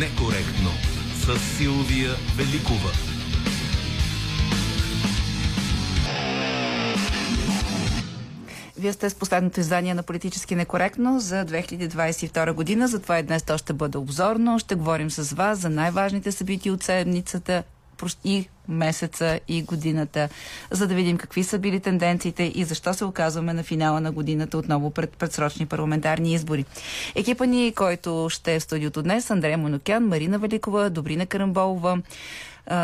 некоректно с Силвия Великова. Вие сте с последното издание на Политически некоректно за 2022 година, затова и днес то ще бъде обзорно. Ще говорим с вас за най-важните събития от седмицата и месеца и годината, за да видим какви са били тенденциите и защо се оказваме на финала на годината отново пред предсрочни парламентарни избори. Екипа ни, който ще е в студиото днес, Андрея Монокян, Марина Великова, Добрина Карамболова,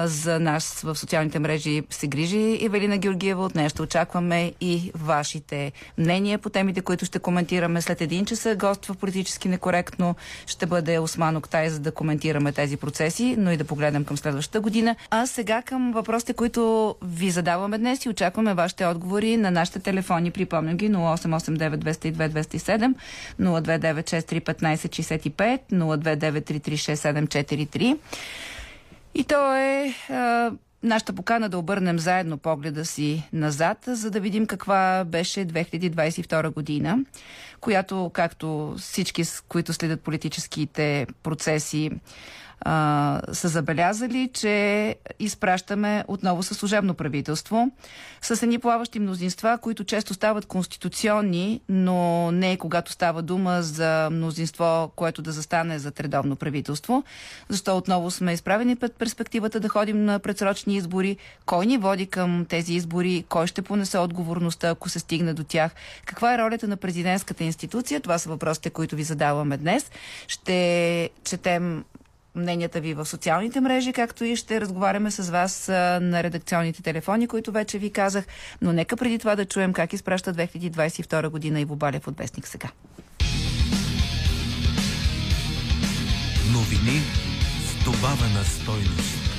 за нас в социалните мрежи се грижи Евелина Георгиева. От нея ще очакваме и вашите мнения по темите, които ще коментираме след един часа. Гост в политически некоректно ще бъде Осман Октай, за да коментираме тези процеси, но и да погледнем към следващата година. А сега към въпросите, които ви задаваме днес и очакваме вашите отговори на нашите телефони. Припомням ги 0889 202 207, 029 63 029 и то е а, нашата покана да обърнем заедно погледа си назад, за да видим каква беше 2022 година, която, както всички, които следят политическите процеси, а, са забелязали, че изпращаме отново със служебно правителство с едни плаващи мнозинства, които често стават конституционни, но не когато става дума за мнозинство, което да застане за редовно правителство. Защо отново сме изправени пред перспективата да ходим на предсрочни избори? Кой ни води към тези избори? Кой ще понесе отговорността, ако се стигне до тях? Каква е ролята на президентската институция? Това са въпросите, които ви задаваме днес. Ще четем мненията ви в социалните мрежи, както и ще разговаряме с вас на редакционните телефони, които вече ви казах. Но нека преди това да чуем как изпраща 2022 година Иво Балев от Вестник сега. Новини с добавена стойност.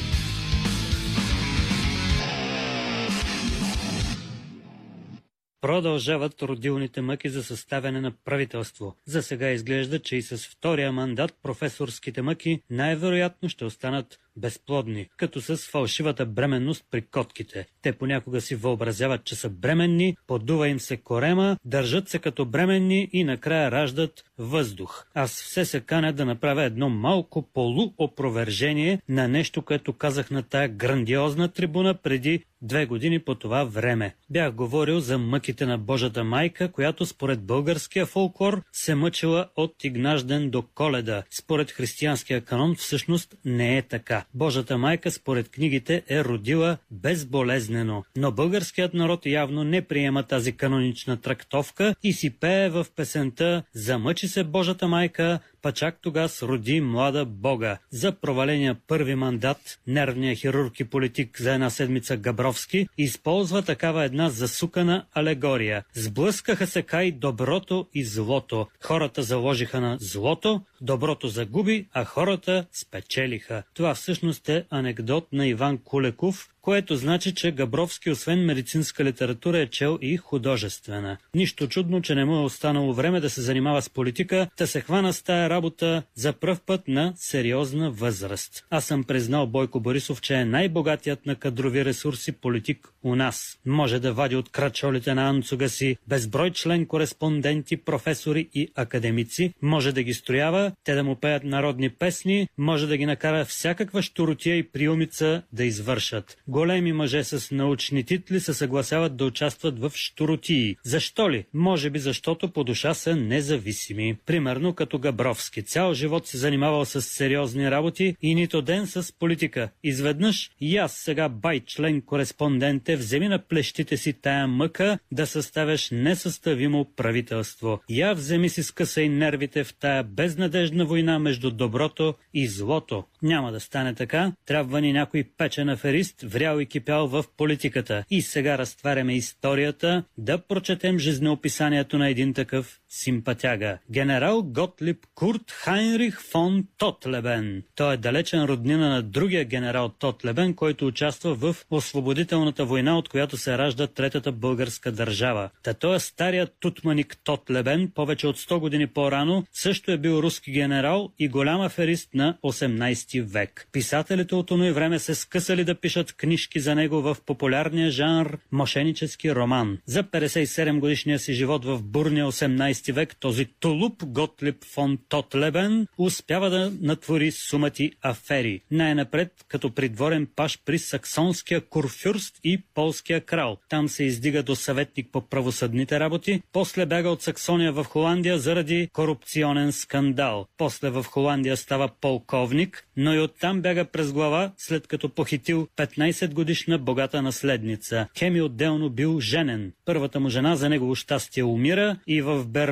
Продължават родилните мъки за съставяне на правителство. За сега изглежда, че и с втория мандат професорските мъки най-вероятно ще останат безплодни, като с фалшивата бременност при котките. Те понякога си въобразяват, че са бременни, подува им се корема, държат се като бременни и накрая раждат въздух. Аз все се каня да направя едно малко полуопровержение на нещо, което казах на тая грандиозна трибуна преди две години по това време. Бях говорил за мъките на Божата майка, която според българския фолклор се мъчила от Игнажден до Коледа. Според християнския канон всъщност не е така. Божата майка според книгите е родила безболезнено. Но българският народ явно не приема тази канонична трактовка и си пее в песента «Замъчи се Божата майка, па чак тога роди млада Бога. За проваления първи мандат нервния хирург и политик за една седмица Габровски използва такава една засукана алегория. Сблъскаха се кай доброто и злото. Хората заложиха на злото, доброто загуби, а хората спечелиха. Това всъщност е анекдот на Иван Кулеков, което значи, че Габровски освен медицинска литература е чел и художествена. Нищо чудно, че не му е останало време да се занимава с политика, да се хвана с тая работа за пръв път на сериозна възраст. Аз съм признал Бойко Борисов, че е най-богатият на кадрови ресурси политик у нас. Може да вади от крачолите на анцуга си безброй член кореспонденти, професори и академици, може да ги строява, те да му пеят народни песни, може да ги накара всякаква щуротия и приумица да извършат големи мъже с научни титли се съгласяват да участват в штуротии. Защо ли? Може би защото по душа са независими. Примерно като Габровски. Цял живот се занимавал с сериозни работи и нито ден с политика. Изведнъж и аз сега бай член кореспонденте вземи на плещите си тая мъка да съставяш несъставимо правителство. Я вземи си скъсай нервите в тая безнадежна война между доброто и злото. Няма да стане така. Трябва ни някой печен аферист, врял и кипял в политиката. И сега разтваряме историята да прочетем жизнеописанието на един такъв симпатяга. Генерал Готлип Курт Хайнрих фон Тотлебен. Той е далечен роднина на другия генерал Тотлебен, който участва в освободителната война, от която се ражда Третата българска държава. Та той е старият тутманик Тотлебен, повече от 100 години по-рано, също е бил руски генерал и голям аферист на 18 век. Писателите от оно време се скъсали да пишат книжки за него в популярния жанр мошенически роман. За 57 годишния си живот в бурния 18 19 век този тулуп Готлип фон Тотлебен успява да натвори сумати афери. Най-напред като придворен паш при саксонския курфюрст и полския крал. Там се издига до съветник по правосъдните работи, после бяга от Саксония в Холандия заради корупционен скандал. После в Холандия става полковник, но и оттам бяга през глава, след като похитил 15 годишна богата наследница. Хеми отделно бил женен. Първата му жена за негово щастие умира и в Берлин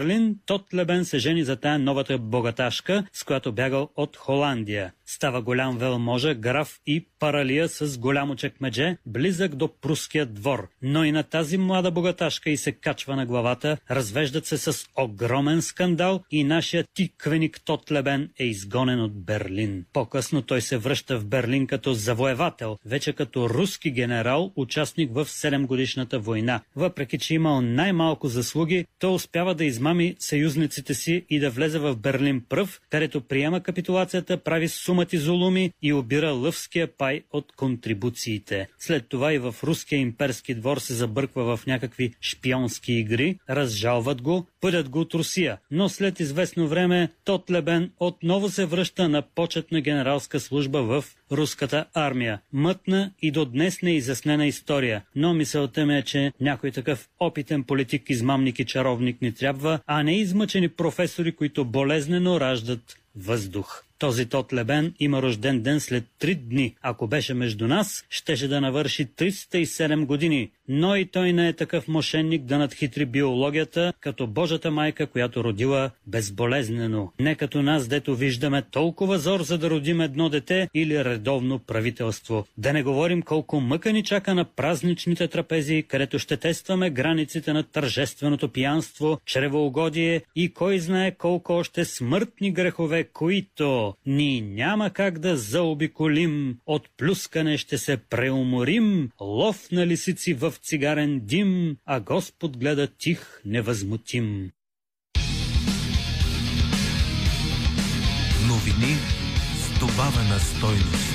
Тотлебен се жени за тая новата богаташка, с която бягал от Холандия. Става голям велможа, граф и паралия с голямо чекмедже, близък до пруския двор. Но и на тази млада богаташка и се качва на главата, развеждат се с огромен скандал и нашия тиквеник Тотлебен е изгонен от Берлин. По-късно той се връща в Берлин като завоевател, вече като руски генерал, участник в 7 годишната война. Въпреки, че имал най-малко заслуги, той успява да измами съюзниците си и да влезе в Берлин пръв, където приема капитулацията, прави сумати зулуми и обира лъвския пай от контрибуциите. След това и в руския имперски двор се забърква в някакви шпионски игри, разжалват го, пъдят го от Русия. Но след известно време Тотлебен отново се връща на почетна генералска служба в руската армия. Мътна и до днес неизяснена история, но мисълта ми е, че някой такъв опитен политик, измамник и чаровник ни трябва, а не измъчени професори, които болезнено раждат въздух. Този тот Лебен има рожден ден след три дни. Ако беше между нас, щеше да навърши 307 години. Но и той не е такъв мошенник да надхитри биологията, като Божата майка, която родила безболезнено. Не като нас, дето виждаме толкова зор, за да родим едно дете или редовно правителство. Да не говорим колко мъка ни чака на празничните трапези, където ще тестваме границите на тържественото пиянство, чревоугодие и кой знае колко още смъртни грехове, които ни няма как да заобиколим, от плюскане ще се преуморим, лов на лисици в цигарен дим, а Господ гледа тих невъзмутим. Новини с добавена стойност.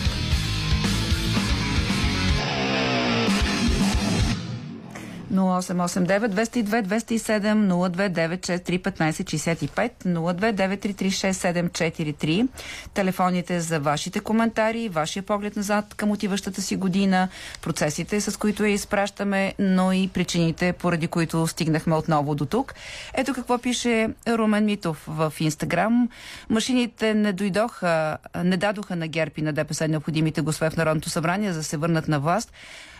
0889-202-296-315-65, Телефоните за вашите коментари, вашия поглед назад към отиващата си година, процесите, с които я изпращаме, но и причините, поради които стигнахме отново до тук. Ето какво пише Румен Митов в Инстаграм. Машините не дойдоха, не дадоха на ГЕРБ и на ДПС необходимите гласове в Народното събрание, за да се върнат на власт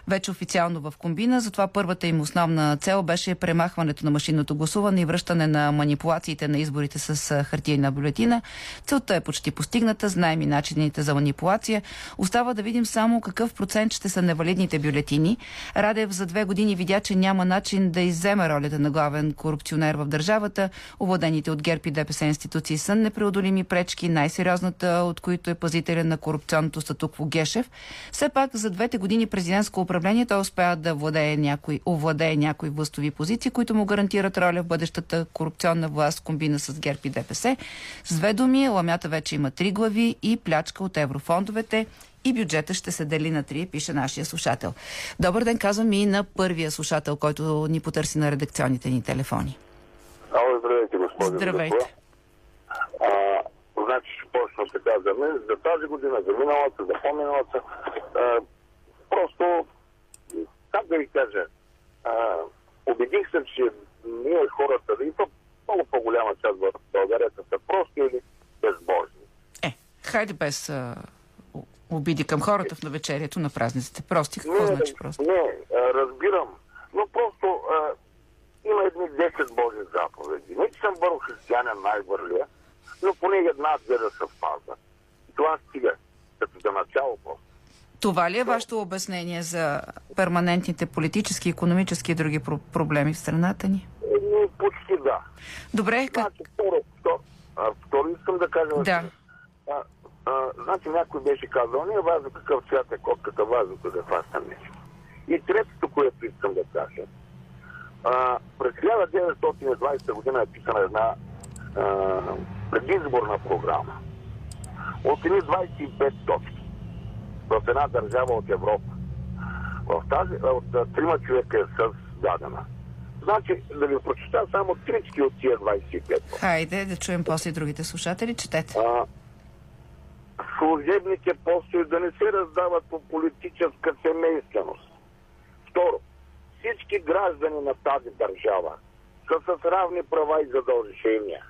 вече официално в комбина. Затова първата им основна цел беше премахването на машинното гласуване и връщане на манипулациите на изборите с хартийна бюлетина. Целта е почти постигната, знаем и начините за манипулация. Остава да видим само какъв процент ще са невалидните бюлетини. Радев за две години видя, че няма начин да изземе ролята на главен корупционер в държавата. Овладените от ГЕРБ и ДПС институции са непреодолими пречки, най-сериозната от които е пазителя на корупционното статукво Гешев. Все пак за двете години президентско управление той успя да владее някой, овладее някои властови позиции, които му гарантират роля в бъдещата корупционна власт, комбина с ГЕРБ и ДПС. С две думи, ламята вече има три глави и плячка от еврофондовете и бюджета ще се дели на три, пише нашия слушател. Добър ден, казвам и на първия слушател, който ни потърси на редакционните ни телефони. Ало, здравейте, господин Здравейте. А, значи ще почна така за мен, за тази година, за миналата, за по-миналата. Просто как да ви кажа, а, убедих се, че ние хората, и то много по-голяма част в България са прости или безбожни. Е, хайде без а, обиди към хората в навечерието на празниците. Прости, какво не, значи просто? Не, а, разбирам, но просто а, има едни 10 Божи заповеди. Не, че съм бързо християнин най-върлия, но поне една-две да съвпада. И това стига, като за начало просто. Това ли е вашето обяснение за перманентните политически, економически и други про- проблеми в страната ни? Е, почти да. Добре, как... Значи, второ, второ, второ искам да кажа. Да. А, а, значи някой беше казал, не е важно какъв цвят е котката, важното да хваща нещо. И третото, което искам да кажа. А, през 1920 година е писана една а, предизборна програма. От едни 25 точки в една държава от Европа. В тази, от трима човека е създадена. Значи, да ви прочета само трички от тия 25. Хайде да чуем после другите слушатели. Четете. А, служебните постове да не се раздават по политическа семейственост. Второ, всички граждани на тази държава са с равни права и задължения.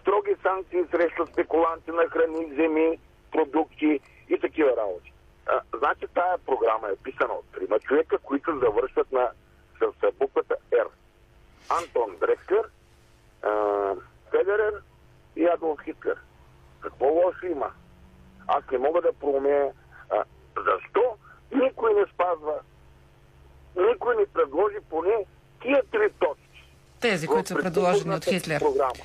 Строги санкции срещу спекуланти на храни, земи, продукти и такива работи. А, значи тая програма е писана от трима човека, които завършват на, с буквата Р. Антон Дрекслер, Федерер и Адолф Хитлер. Какво лошо има? Аз не мога да проумея а, защо никой не спазва, никой не предложи поне тия три точки. Тези, които са предложени от Хитлер. Програма.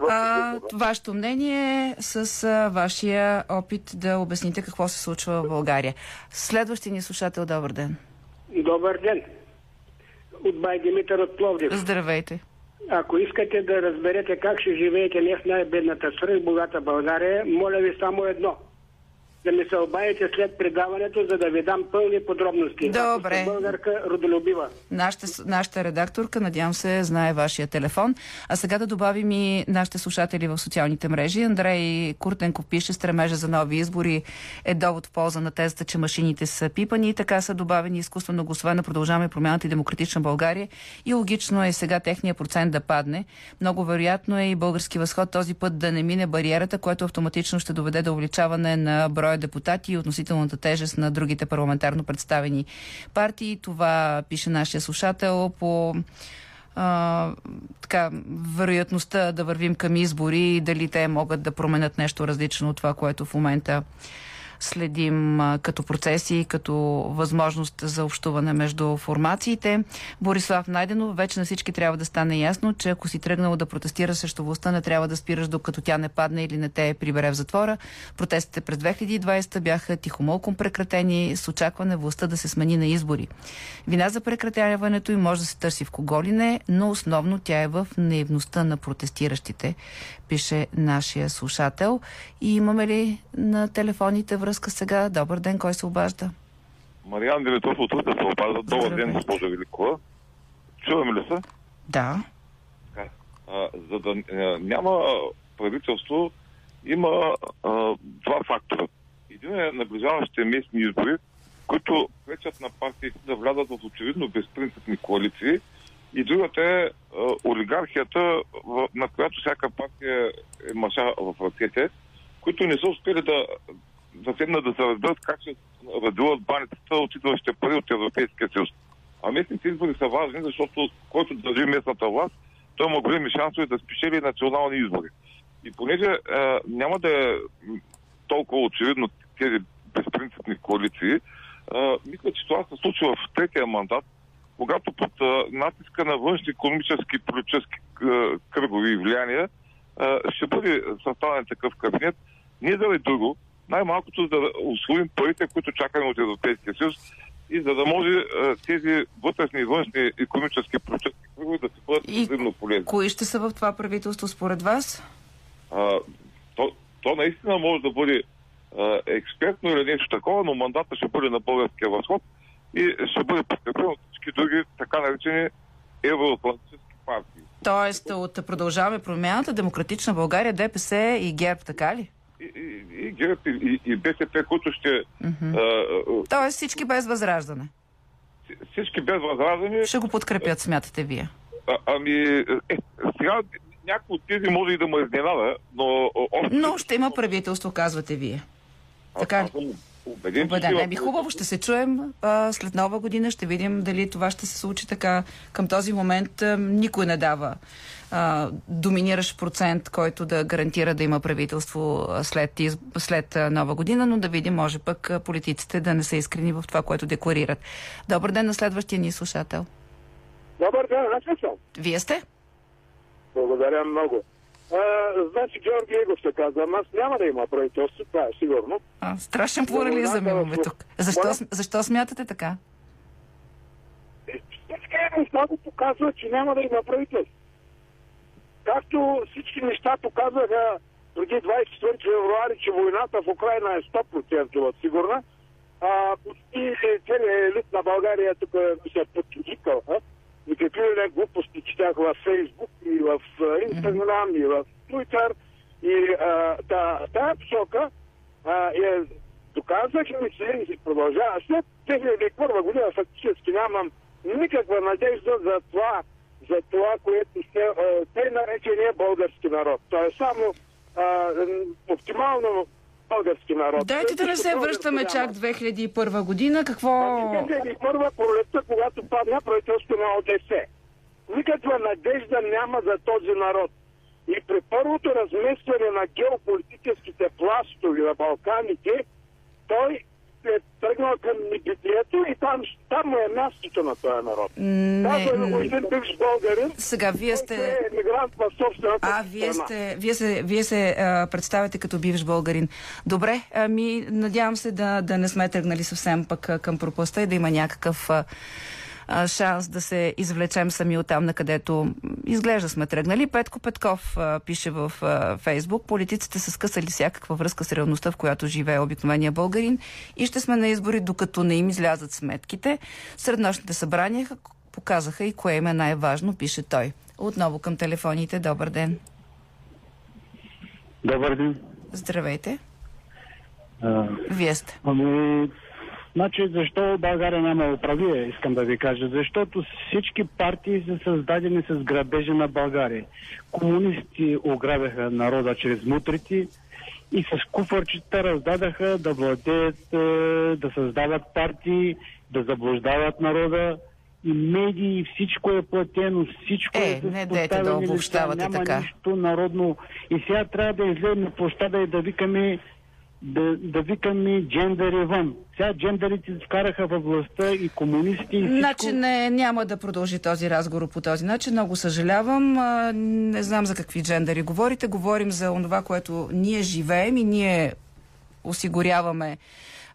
А, вашето мнение с а, вашия опит да обясните какво се случва в България. Следващия ни слушател, добър ден. Добър ден. От бай Димитър от Пловдив. Здравейте. Ако искате да разберете как ще живеете не в най-бедната свръхбогата България, моля ви само едно. Да ми се обадите след предаването, за да ви дам пълни подробности. Ако Добре. сте българка родолюбива. Нашата, нашата редакторка, надявам се, знае вашия телефон. А сега да добавим и нашите слушатели в социалните мрежи. Андрей Куртенков пише, стремежа за нови избори е довод в полза на тезата, че машините са пипани и така са добавени изкуствено гласове на Продължаваме промяната и Демократична България. И логично е сега техния процент да падне. Много вероятно е и български възход този път да не мине бариерата, което автоматично ще доведе до увеличаване на броя депутати и относителната тежест на другите парламентарно представени партии. Това пише нашия слушател по а, така, вероятността да вървим към избори и дали те могат да променят нещо различно от това, което в момента следим като процеси и като възможност за общуване между формациите. Борислав Найденов, вече на всички трябва да стане ясно, че ако си тръгнал да протестира срещу властта, не трябва да спираш докато тя не падне или не те прибере в затвора. Протестите през 2020 бяха тихомолком прекратени с очакване властта да се смени на избори. Вина за прекратяването им може да се търси в кого ли не, но основно тя е в наивността на протестиращите, пише нашия слушател. И имаме ли на телефоните връзка сега? Добър ден, кой се обажда? Мариан Димитров от Рута се обажда. Добър ден, госпожа Великова. Чуваме ли се? Да. А, за да а, няма правителство, има а, два фактора. Един е наближаващите местни избори, които пречат на партиите да влязат в очевидно безпринципни коалиции. И другата е а, олигархията, на която всяка партия е маша в ръцете, които не са успели да, да седнат да се разберат как ще радилат баницата от идващите пари от Европейския съюз. А местните избори са важни, защото който държи местната власт, той има големи шансове да спечели национални избори. И понеже е, няма да е толкова очевидно тези безпринципни коалиции, е, мисля, че това се случва в третия мандат, когато под натиска на външни економически и политически кръгови влияния ще бъде съставен такъв кабинет. Не заради друго, най-малкото да освоим парите, които чакаме от Европейския съюз и за да може тези вътрешни и външни економически политически кръгови да се бъдат взаимно полезни. кои ще са в това правителство според вас? А, то, то наистина може да бъде експертно или нещо такова, но мандата ще бъде на българския възход и ще бъде подкрепен от всички други така наречени евроатлантически партии. Тоест от Продължаваме промяната, Демократична България, ДПС и ГЕРБ, така ли? И, и, и ГЕРБ, и, и, БСП, които ще... а, а, Тоест всички без възраждане. всички без възраждане, Ще го подкрепят, смятате вие. а, ами... Е, сега някой от тези може и да му изненада, но... Но ще има правителство, казвате вие. Така ли? Аз убеден, че Убеден. Еми хубаво, ще се чуем а, след нова година, ще видим дали това ще се случи така. Към този момент а, никой не дава а, доминиращ процент, който да гарантира да има правителство след, из... след а, нова година, но да видим, може пък а, политиците да не са искрени в това, което декларират. Добър ден на следващия ни слушател. Добър ден, значи съм. Вие сте? Благодаря много. А, значи Георги Егов се казва, аз няма да има правителство, това е сигурно. А, страшен плурализъм имаме тук. Защо, защо смятате така? Всички неща го показват, че няма да има правителство. Както всички неща показаха преди 24 февруари, че войната в Украина е 100% сигурна, а почти целият елит на България тук се е подчудикал. И какви ли глупости четях в Фейсбук и в Инстаграм и в Твитър. И а, та, тая посока е доказах ми се и продължава. След 2001 година фактически нямам никаква надежда за това, за това, което а, те наречения български народ. То е само а, оптимално български народ. Дайте да не се връщаме чак 2001 година. Какво... 2001 пролетта, когато падна правителството на ОДС. Никаква надежда няма за този народ. И при първото разместване на геополитическите пластове на Балканите, той е тръгнал към небитието и там, там му е мястото на този народ. Не, Казваме го един бивш българин, Сега, вие сте... е емигрант в собствената А, вие, сте, вие се, вие се а, представяте като бивш българин. Добре, ами надявам се да, да не сме тръгнали съвсем пък към пропаста и да има някакъв а, а, шанс да се извлечем сами от там, на където изглежда сме тръгнали. Петко Петков а, пише в а, Фейсбук. Политиците са скъсали всякаква връзка с реалността, в която живее обикновения българин и ще сме на избори, докато не им излязат сметките. Среднощните събрания показаха и кое им е най-важно, пише той. Отново към телефоните. Добър ден. Добър ден. Здравейте. А, Вие сте. ами, значи, защо България няма управление, искам да ви кажа. Защото всички партии са създадени с грабежа на България. Комунисти ограбяха народа чрез мутрите и с куфарчета раздадаха да владеят, е, да създават партии, да заблуждават народа и медии, и всичко е платено, всичко Е, е, не дайте да поставени лица, обобщавате няма така. нищо народно. И сега трябва да излезем на площада и да викаме да, да викаме джендъри вън. Сега джендърите вкараха във властта и комунисти и всичко. Значи не, няма да продължи този разговор по този начин. Много съжалявам. Не знам за какви джендери говорите. Говорим за това, което ние живеем и ние осигуряваме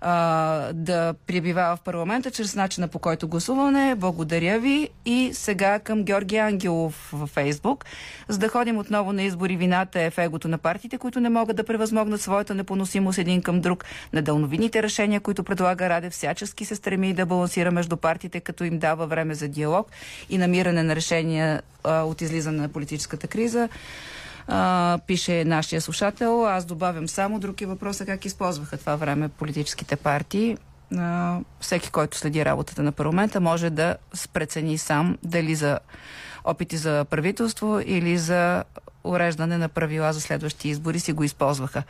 а, да пребивава в парламента чрез начина по който гласуване. Благодаря ви. И сега към Георги Ангелов във Фейсбук. За да ходим отново на избори, вината е в егото на партиите, които не могат да превъзмогнат своята непоносимост един към друг. Недълновидните решения, които предлага Раде, всячески се стреми да балансира между партиите, като им дава време за диалог и намиране на решения а, от излизане на политическата криза. А, пише нашия слушател. Аз добавям само други въпроса как използваха това време политическите партии. А, всеки, който следи работата на парламента, може да прецени сам дали за опити за правителство или за уреждане на правила за следващи избори си го използваха.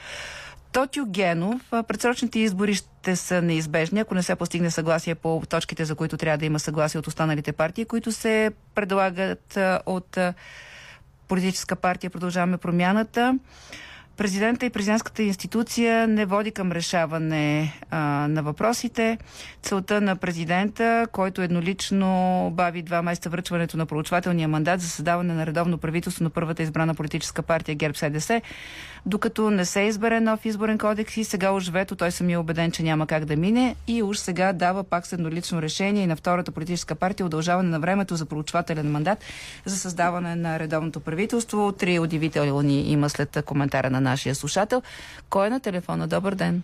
Тотю Генов, предсрочните избори ще са неизбежни, ако не се постигне съгласие по точките, за които трябва да има съгласие от останалите партии, които се предлагат от политическа партия Продължаваме промяната. Президента и президентската институция не води към решаване а, на въпросите. Целта на президента, който еднолично бави два месеца връчването на проучвателния мандат за създаване на редовно правителство на първата избрана политическа партия ГЕРБ СДС, докато не се избере нов изборен кодекс и сега уж вето, той самия е убеден, че няма как да мине и уж сега дава пак с еднолично решение и на втората политическа партия удължаване на времето за проучвателен мандат за създаване на редовното правителство. Три удивителни има след коментара на нашия слушател. Кой е на телефона? Добър ден.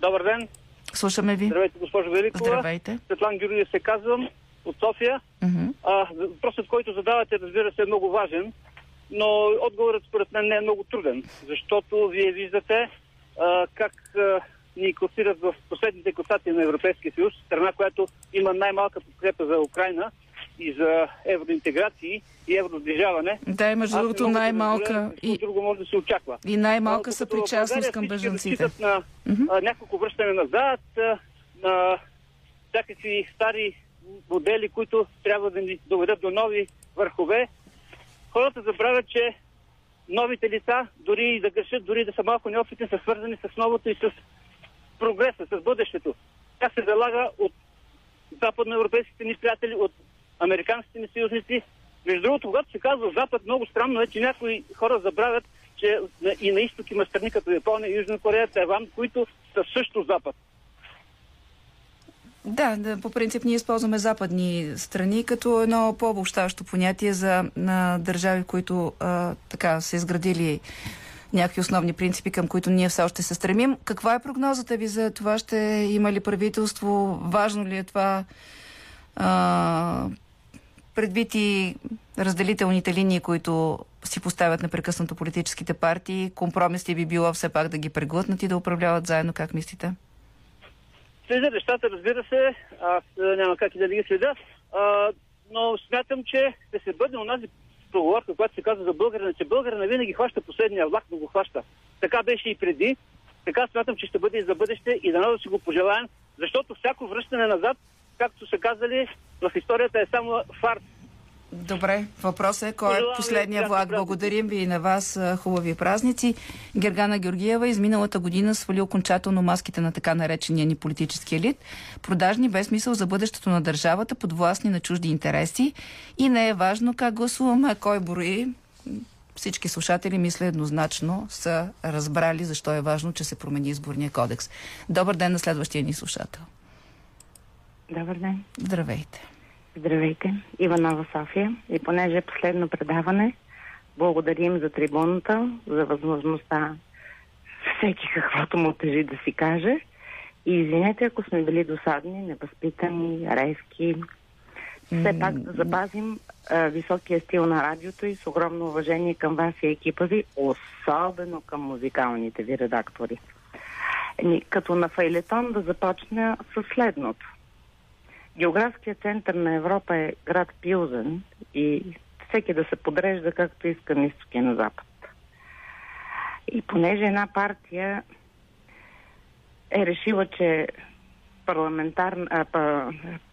Добър ден. Слушаме ви. Здравейте, госпожо Великова. Здравейте. Светлан Георгиев се казвам от София. Мгм. А, въпросът, който задавате, разбира се, е много важен, но отговорът според мен не е много труден, защото вие виждате а, как а, ни класират в последните класации на Европейския съюз, страна, която има най-малка подкрепа за Украина и за евроинтеграции и евросближаване. Да, и между другото да най-малка и, друго може да се очаква. и най-малка са причастност към бежанците. на а, няколко връщане назад, а, на всякакви стари модели, които трябва да ни доведат до нови върхове. Хората забравят, че новите лица, дори и да грешат, дори да са малко неопитни, са свързани с новото и с прогреса, с бъдещето. Тя се залага от западноевропейските ни приятели, от американските ни съюзници. Между другото, когато се казва Запад, много странно е, че някои хора забравят, че и на изток има страни като Япония, Южна Корея, Тайван, които са също Запад. Да, да, по принцип ние използваме западни страни като едно по-обобщаващо понятие за на държави, които а, така са изградили някакви основни принципи, към които ние все още се стремим. Каква е прогнозата ви за това? Ще има ли правителство? Важно ли е това? А, предвид и разделителните линии, които си поставят непрекъснато политическите партии, компромис ли би било все пак да ги преглътнат и да управляват заедно, как мислите? Следя нещата, разбира се. Аз няма как и да не ги следя. А, но смятам, че ще се бъде онази поговорка, която се казва за българина, че българина винаги хваща последния влак, но го хваща. Така беше и преди. Така смятам, че ще бъде и за бъдеще и да да си го пожелаем, защото всяко връщане назад, както са казали, в историята е само фарс. Добре, въпросът е кой е последния влак. Благодарим ви и на вас. Хубави празници. Гергана Георгиева изминалата година свали окончателно маските на така наречения ни политически елит. Продажни без смисъл за бъдещето на държавата, подвластни на чужди интереси. И не е важно как гласуваме, а кой брои. Всички слушатели, мисля еднозначно, са разбрали защо е важно, че се промени изборния кодекс. Добър ден на следващия ни слушател. Добър ден. Здравейте. Здравейте. Иванова София. И понеже е последно предаване, благодарим за трибуната, за възможността всеки каквото му тежи да си каже. И извинете, ако сме били досадни, невъзпитани, резки. Все пак да запазим а, високия стил на радиото и с огромно уважение към вас и екипа ви, особено към музикалните ви редактори. Като на файлетон да започна с следното. Географският център на Европа е град Пилзен и всеки да се подрежда както иска на изток и на запад. И понеже една партия е решила, че парламентар...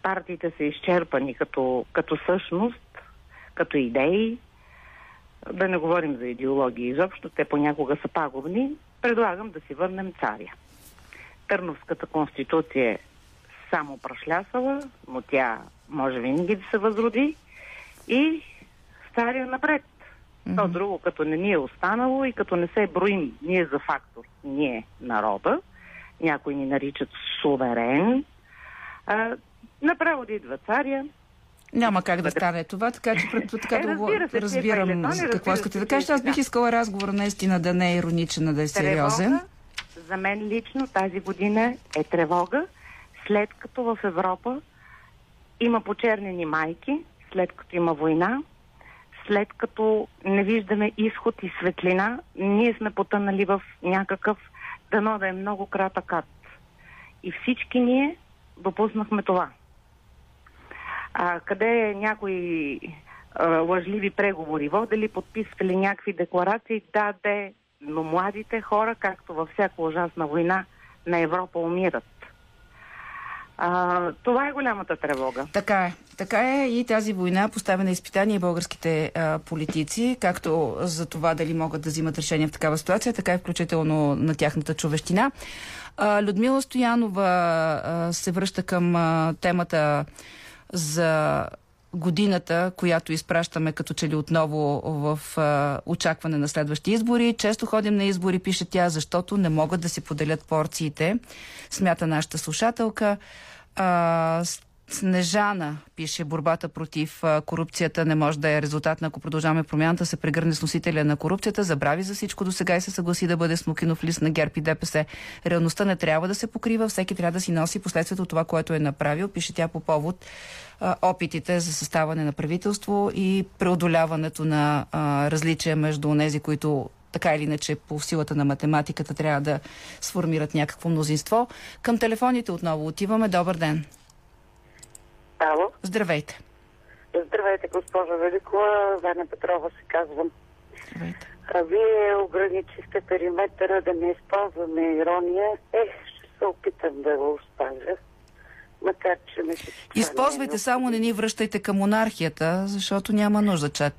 партиите са изчерпани като, като същност, като идеи, да не говорим за идеологии изобщо, те понякога са пагубни, предлагам да си върнем царя. Търновската конституция е само прашлясала, но тя може винаги да се възроди и стария напред. То друго, като не ни е останало и като не се броим ние за фактор, ние народа, някои ни наричат суверен, а, направо да идва царя, Няма как да стане това, така че пред, така Е, да го се, разбирам за какво разбира искате да кажете. Аз бих искала разговор наистина да не е ироничен, а да е сериозен. Тревога, за мен лично тази година е тревога, след като в Европа има почернени майки, след като има война, след като не виждаме изход и светлина, ние сме потънали в някакъв, дано да е много кратък ад. И всички ние допуснахме това. А, къде някои лъжливи преговори водили, подписвали някакви декларации, да, де, но младите хора, както във всяка ужасна война на Европа, умират. А, това е голямата тревога. Така е. Така е и тази война поставя на изпитание българските а, политици, както за това дали могат да взимат решения в такава ситуация, така и включително на тяхната човещина. А, Людмила Стоянова а, се връща към а, темата за годината, която изпращаме като че ли отново в а, очакване на следващи избори. Често ходим на избори, пише тя, защото не могат да си поделят порциите, смята нашата слушателка. А, Снежана пише, борбата против корупцията не може да е резултат на ако продължаваме промяната, се прегърне с носителя на корупцията, забрави за всичко до сега и се съгласи да бъде смокинов лист на ГЕРБ и ДПС. Реалността не трябва да се покрива, всеки трябва да си носи последствието от това, което е направил, пише тя по повод опитите за съставане на правителство и преодоляването на различия между тези, които така или иначе по силата на математиката трябва да сформират някакво мнозинство. Към телефоните отново отиваме. Добър ден. Ало, Здравейте. здравейте, госпожа Великова. Ваня Петрова се казвам. Здравейте. А вие ограничихте периметъра да не използваме ирония. Ех, ще се опитам да го оставя. Макар, че че това Използвайте не само, не ни връщайте към монархията, защото няма нужда чак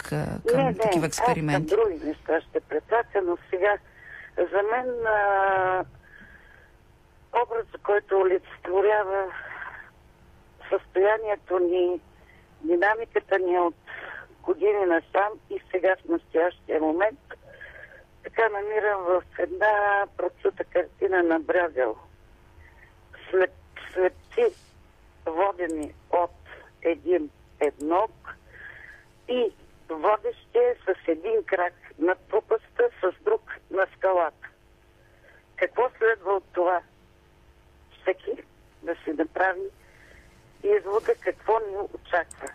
към не, не, такива Аз експерименти. към други неща ще препратя, но сега за мен а, образът, който олицетворява състоянието ни, динамиката ни от години насам и сега в настоящия момент, така намирам в една прочута картина на Брязел. След, слепци, водени от един еднок, и водещия с един крак на пропаста, с друг на скалата. Какво следва от това? Всеки да си направи извода какво ни очаква.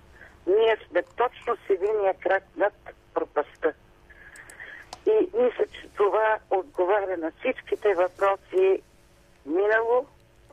ние сме точно с единия крак над пропаста. И мисля, че това отговаря на всичките въпроси минало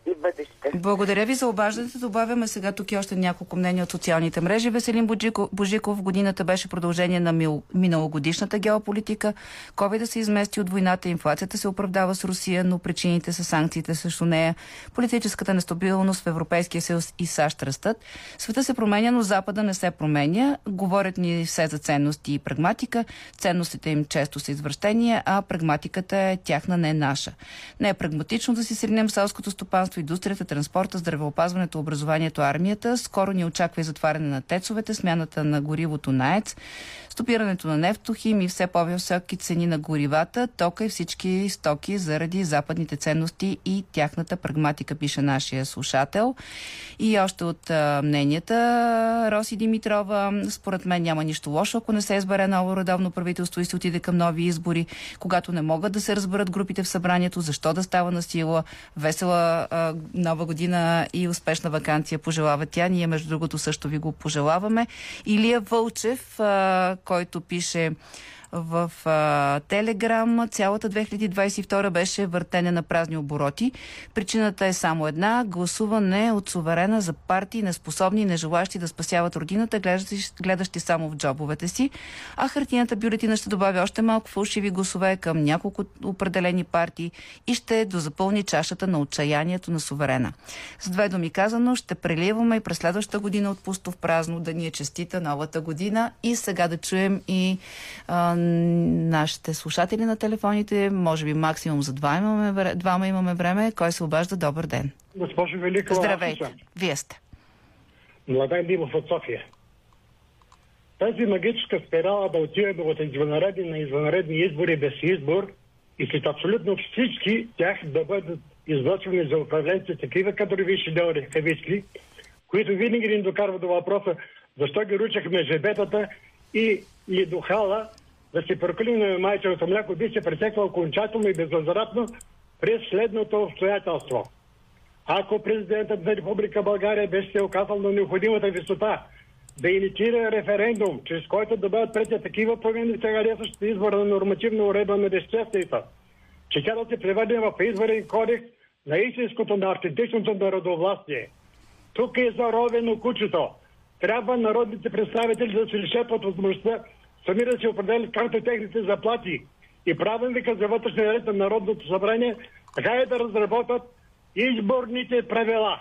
и бъдеще. Благодаря ви за обаждането. Добавяме сега тук и още няколко мнения от социалните мрежи. Веселин Божиков годината беше продължение на миналогодишната геополитика. Ковида се измести от войната, инфлацията се оправдава с Русия, но причините са санкциите срещу нея. Политическата нестабилност в Европейския съюз и САЩ растат. Света се променя, но Запада не се променя. Говорят ни все за ценности и прагматика. Ценностите им често са извращения, а прагматиката е тяхна, не наша. Не е прагматично да си сринем селското стопанство индустрията, транспорта, здравеопазването, образованието, армията. Скоро ни очаква и затваряне на тецовете, смяната на горивото на ЕЦ, стопирането на нефтохим и все по-високи цени на горивата, тока и всички стоки заради западните ценности и тяхната прагматика, пише нашия слушател. И още от мненията Роси Димитрова, според мен няма нищо лошо, ако не се избере ново редовно правителство и се отиде към нови избори, когато не могат да се разберат групите в събранието, защо да става на сила, весела нова година и успешна вакансия пожелава тя. Ние, между другото, също ви го пожелаваме. Илия Вълчев, който пише в а, Телеграм. Цялата 2022 беше въртене на празни обороти. Причината е само една – гласуване от суверена за партии, неспособни и нежелащи да спасяват родината, гледащи, гледащи само в джобовете си. А хартината бюлетина ще добави още малко фалшиви гласове към няколко определени партии и ще дозапълни чашата на отчаянието на суверена. С две думи казано, ще преливаме и през следващата година от пусто в празно да ни е честита новата година и сега да чуем и а, нашите слушатели на телефоните. Може би максимум за два имаме, двама имаме време. Кой се обажда? Добър ден. Госпожо Великова. Здравейте. Вие сте. Младен Димов от София. Тази магическа спирала да отиваме от извънредни на извънредни избори без избор и след абсолютно всички тях да бъдат излъчвани за управленци такива кадрови шедеври кавички, които винаги ни докарват до въпроса защо ги ручахме жебетата и лидохала да се на майчевото мляко би се пресекла окончателно и безвъзвратно през следното обстоятелство. Ако президентът на Република България беше се оказал на необходимата висота да инициира референдум, чрез който да бъдат прети такива промени в сега действащата избора на нормативна уредба на безчестията, че тя да се превърне в изборен кодекс на истинското, на автентичното народовластие. Тук е заровено кучето. Трябва народните представители да се лишат от възможността сами да се определят както техните заплати и правилника за вътрешния ред на Народното събрание, така е да разработят изборните правила.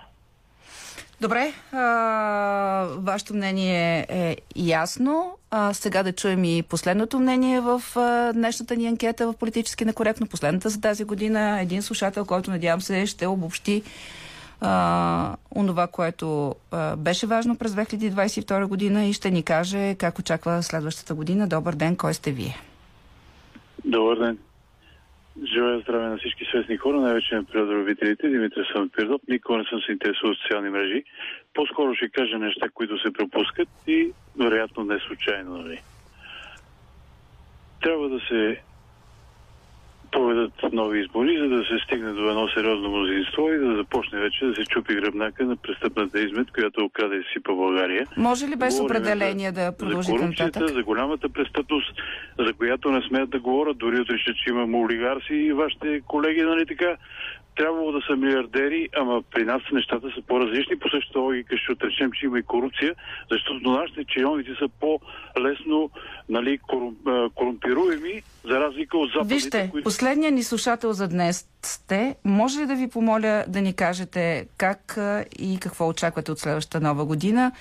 Добре, а, вашето мнение е ясно. А, сега да чуем и последното мнение в а, днешната ни анкета в политически некоректно. Последната за тази година. Един слушател, който надявам се ще обобщи онова, което а, беше важно през 2022 година и ще ни каже как очаква следващата година. Добър ден, кой сте вие? Добър ден. Желая здраве на всички свестни хора, най-вече на природолюбителите. Димитър съм Пирдоп. Никога не съм се интересувал от социални мрежи. По-скоро ще кажа неща, които се пропускат и вероятно не случайно. Нали. Трябва да се проведат нови избори, за да се стигне до едно сериозно мнозинство и да започне вече да се чупи гръбнака на престъпната измет, която окрада и си по България. Може ли без Говорим определение да продължи за нататък? За голямата престъпност, за която не смеят да говорят, дори отричат, че имаме олигарси и вашите колеги, нали така, трябвало да са милиардери, ама при нас нещата са по-различни. По същата логика ще отречем, че има и корупция, защото нашите чиновници са по-лесно нали, корум, корумпируеми, за разлика от западните. Вижте, които... последният ни слушател за днес сте. Може ли да ви помоля да ни кажете как и какво очаквате от следващата нова година?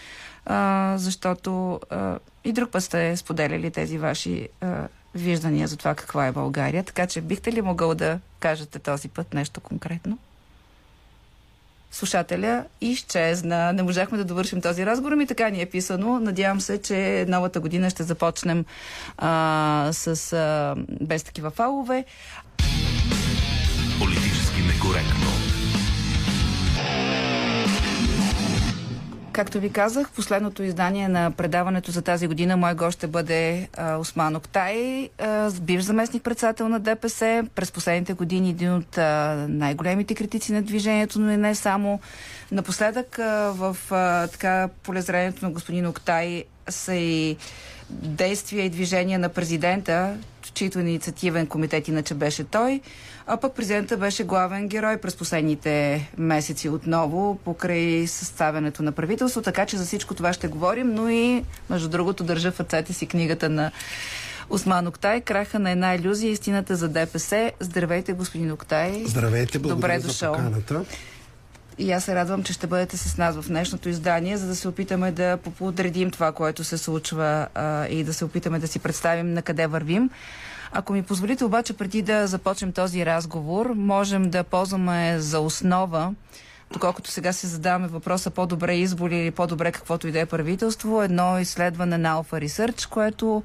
А, защото а, и друг път сте споделяли тези ваши а, виждания за това каква е България. Така че бихте ли могъл да кажете този път нещо конкретно? Слушателя изчезна. Не можахме да довършим този разговор, ми така ни е писано. Надявам се, че новата година ще започнем а, с а, без такива фалове. Политически некоректно. Както ви казах, последното издание на предаването за тази година мой гост ще бъде а, Осман Октай, а, бивш заместник председател на ДПС. През последните години един от най-големите критици на движението, но и не само Напоследък а, в а, така полезрението на господин Октай са и действия и движения на президента, чийто инициативен комитет иначе беше той, а пък президента беше главен герой през последните месеци отново, покрай съставянето на правителство, така че за всичко това ще говорим, но и, между другото, държа в ръцете си книгата на Осман Октай, краха на една иллюзия, истината за ДПС. Здравейте, господин Октай. Здравейте, благодаря Добре за дошъл. поканата. И аз се радвам, че ще бъдете с нас в днешното издание, за да се опитаме да подредим това, което се случва а, и да се опитаме да си представим на къде вървим. Ако ми позволите обаче, преди да започнем този разговор, можем да ползваме за основа, доколкото сега се задаваме въпроса по-добре избори или по-добре каквото и да е правителство, едно изследване на Alpha Research, което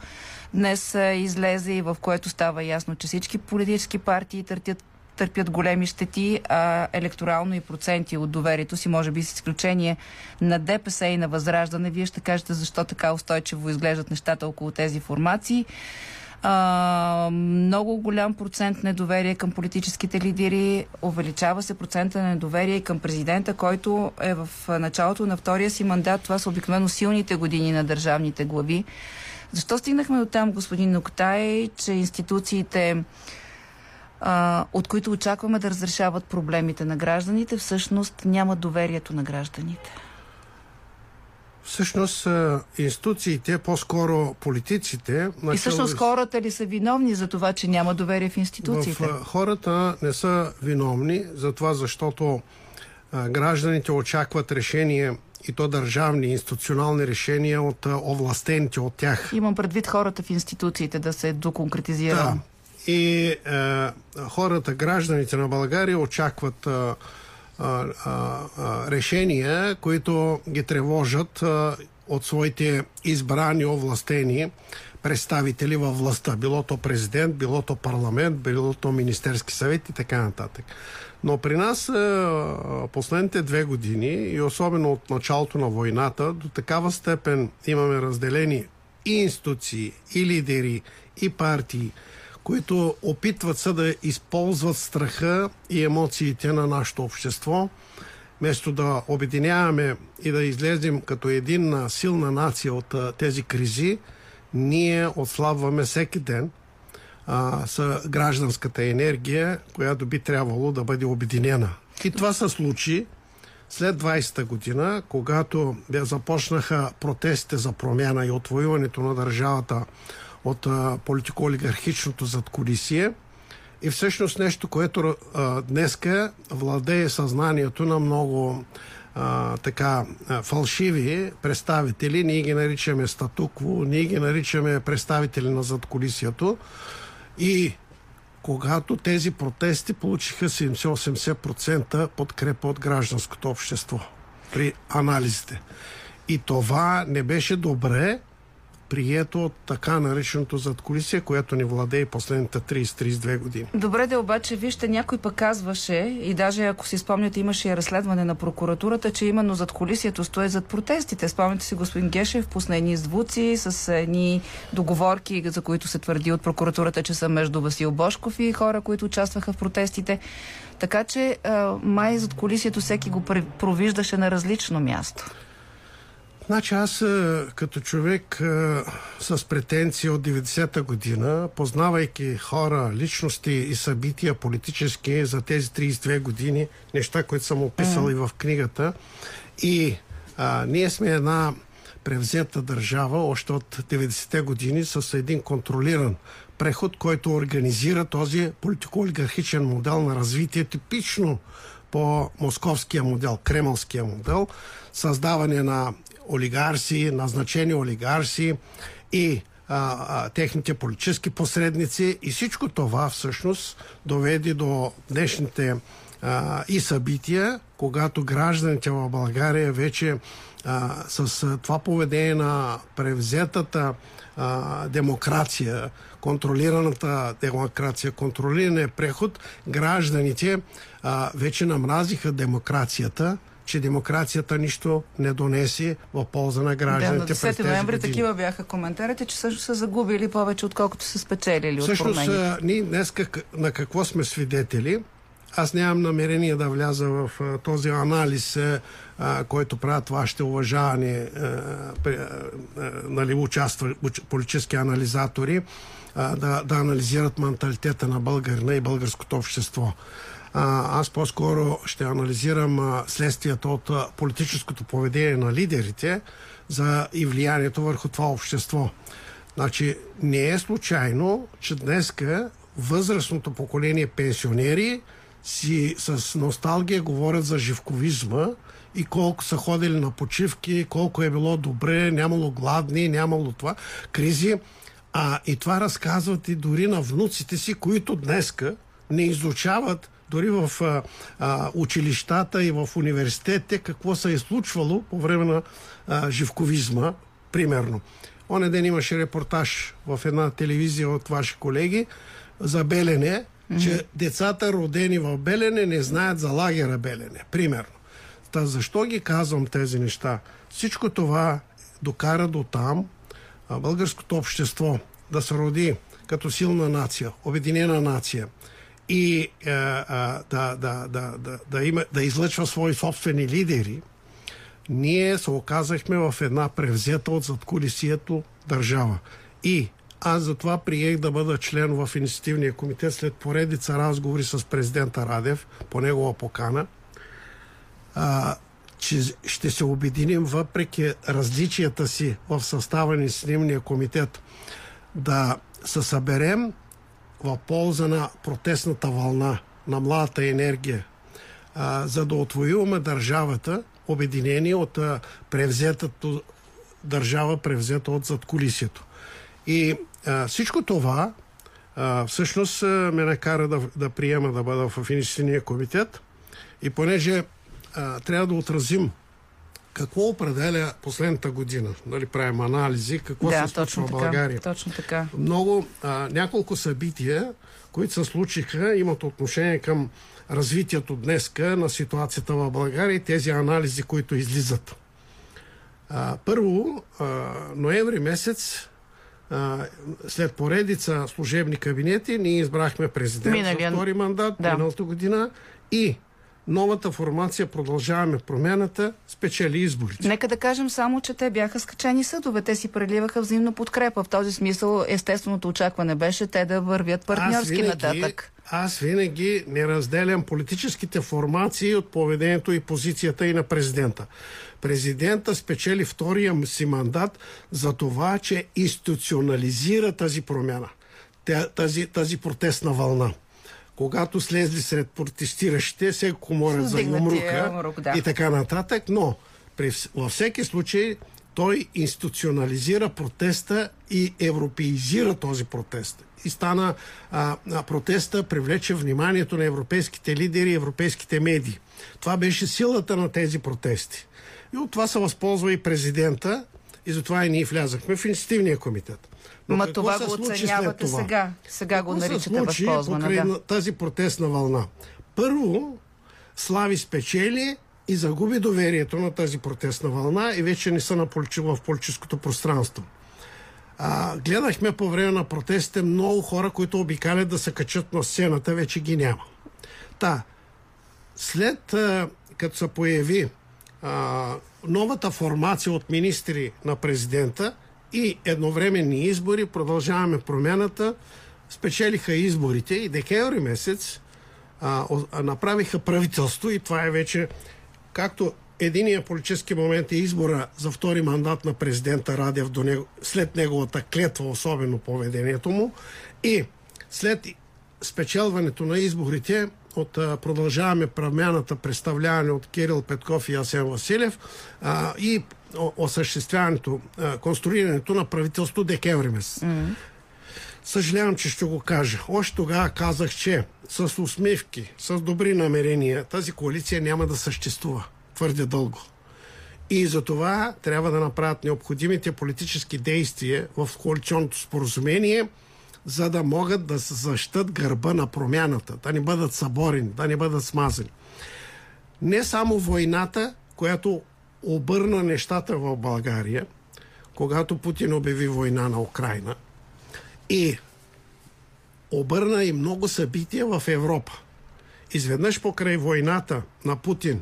днес а, излезе и в което става ясно, че всички политически партии търпят търпят големи щети, а електорално и проценти от доверието си, може би с изключение на ДПС и на Възраждане. Вие ще кажете защо така устойчиво изглеждат нещата около тези формации. А, много голям процент недоверие към политическите лидери. Увеличава се процента на недоверие към президента, който е в началото на втория си мандат. Това са обикновено силните години на държавните глави. Защо стигнахме до там, господин Ноктай, че институциите а, от които очакваме да разрешават проблемите на гражданите, всъщност няма доверието на гражданите. Всъщност институциите, по-скоро политиците... И всъщност хората ли са виновни за това, че няма доверие в институциите? В, хората не са виновни за това, защото а, гражданите очакват решение и то държавни, институционални решения от а, овластените от тях. Имам предвид хората в институциите да се доконкретизира. Да. И е, хората, гражданите на България очакват е, решения, които ги тревожат от своите избрани, овластени представители във властта. Било то президент, било то парламент, било то Министерски съвет и така нататък. Но при нас последните две години и особено от началото на войната до такава степен имаме разделени и институции, и лидери, и партии, които опитват се да използват страха и емоциите на нашето общество, вместо да обединяваме и да излезем като единна силна нация от тези кризи, ние отслабваме всеки ден а, с гражданската енергия, която би трябвало да бъде обединена. И това се случи след 20-та година, когато започнаха протестите за промяна и отвоюването на държавата от политико-олигархичното задколисие. И всъщност нещо, което днеска владее съзнанието на много а, така фалшиви представители. Ние ги наричаме статукво, ние ги наричаме представители на задколисието. И когато тези протести получиха 70-80% подкрепа от гражданското общество при анализите. И това не беше добре, прието от така нареченото задколисие, което ни владее последните 30-32 години. Добре, да обаче, вижте, някой пък казваше, и даже ако си спомняте, имаше и разследване на прокуратурата, че именно зад колисието стои зад протестите. Спомняте си, господин Гешев пусна едни звуци с едни договорки, за които се твърди от прокуратурата, че са между Васил Бошков и хора, които участваха в протестите. Така че май зад колисието всеки го провиждаше на различно място. Значи аз като човек с претенции от 90-та година, познавайки хора, личности и събития политически за тези 32 години, неща, които съм описал mm. и в книгата, и а, ние сме една превзета държава още от 90-те години с един контролиран преход, който организира този политико-олигархичен модел на развитие, типично по московския модел, кремълския модел, създаване на олигарси, назначени олигарси и а, а, техните политически посредници. И всичко това всъщност доведе до днешните а, и събития, когато гражданите в България вече а, с това поведение на превзетата а, демокрация, контролираната демокрация, контролирания преход, гражданите а, вече намразиха демокрацията, че демокрацията нищо не донесе в полза на гражданите. Да, на 10 ноември такива бяха коментарите, че също са загубили повече, отколкото са спечелили Всъщност, от промените. ние днес как, на какво сме свидетели? аз нямам намерение да вляза в а, този анализ, а, който правят вашите уважавани а, нали, участва, уч, политически анализатори, да, да анализират менталитета на българина и българското общество. Аз по-скоро ще анализирам следствията от политическото поведение на лидерите за и влиянието върху това общество. Значи не е случайно, че днеска възрастното поколение пенсионери си с носталгия говорят за живковизма и колко са ходили на почивки, колко е било добре, нямало гладни, нямало това, кризи. А и това разказват и дори на внуците си, които днеска не изучават дори в а, училищата и в университетите какво се е случвало по време на а, живковизма, примерно. Оне ден имаше репортаж в една телевизия от ваши колеги за Белене, mm-hmm. че децата родени в Белене не знаят за лагера Белене, примерно. Та защо ги казвам тези неща? Всичко това докара до там а, българското общество да се роди като силна нация, обединена нация и а, а, да, да, да, да, да, има, да излъчва свои собствени лидери, ние се оказахме в една превзета от задколисието държава. И аз затова приех да бъда член в инициативния комитет след поредица разговори с президента Радев по негова покана, а, че ще се обединим въпреки различията си в състава на инициативния комитет да се съберем в полза на протестната вълна, на младата енергия, а, за да отвоюваме държавата, обединение от а, превзетата държава, превзета от задколисието. И а, всичко това а, всъщност а, ме накара да, да приема да бъда в инициативния комитет и понеже а, трябва да отразим какво определя последната година? Нали, правим анализи, какво да, се случва в България. Точно така. Много, а, няколко събития, които се случиха, имат отношение към развитието днеска на ситуацията в България и тези анализи, които излизат. А, първо, а, ноември месец, а, след поредица служебни кабинети, ние избрахме президент Миналия- за втори мандат Да. миналата година и новата формация Продължаваме промяната спечели изборите. Нека да кажем само, че те бяха скачени съдове. Те си преливаха взаимно подкрепа. В този смисъл естественото очакване беше те да вървят партньорски нататък. Аз винаги не разделям политическите формации от поведението и позицията и на президента. Президента спечели втория си мандат за това, че институционализира тази промяна, тази, тази протестна вълна. Когато слезли сред протестиращите, се коморят за юмрука юмрук, да. и така нататък, но при, във всеки случай той институционализира протеста и европеизира този протест. И стана а, протеста, привлече вниманието на европейските лидери и европейските медии. Това беше силата на тези протести. И от това се възползва и президента, и затова и ние влязахме в инициативния комитет. Ма какво това го оценявате това? сега. Сега го Какво се наричате случи възползване. покрай Да. тази протестна вълна? Първо, Слави спечели и загуби доверието на тази протестна вълна и вече не са на поличи, в политическото пространство. А, гледахме по време на протестите много хора, които обикалят да се качат на сцената, вече ги няма. Та, след а, като се появи а, новата формация от министри на президента и едновременни избори, продължаваме промяната, спечелиха изборите и декември месец а, а, направиха правителство и това е вече както единия политически момент е избора за втори мандат на президента Радев до него, след неговата клетва, особено поведението му и след спечелването на изборите от а, продължаваме промяната, представляване от Кирил Петков и Асен Василев а, и осъществяването, а, конструирането на правителство декември месец. Съжалявам, че ще го кажа. Още тогава казах, че с усмивки, с добри намерения, тази коалиция няма да съществува твърде дълго. И за това трябва да направят необходимите политически действия в коалиционното споразумение, за да могат да се защитат гърба на промяната, да не бъдат съборени, да не бъдат смазани. Не само войната, която обърна нещата в България, когато Путин обяви война на Украина, и обърна и много събития в Европа. изведнъж покрай войната на Путин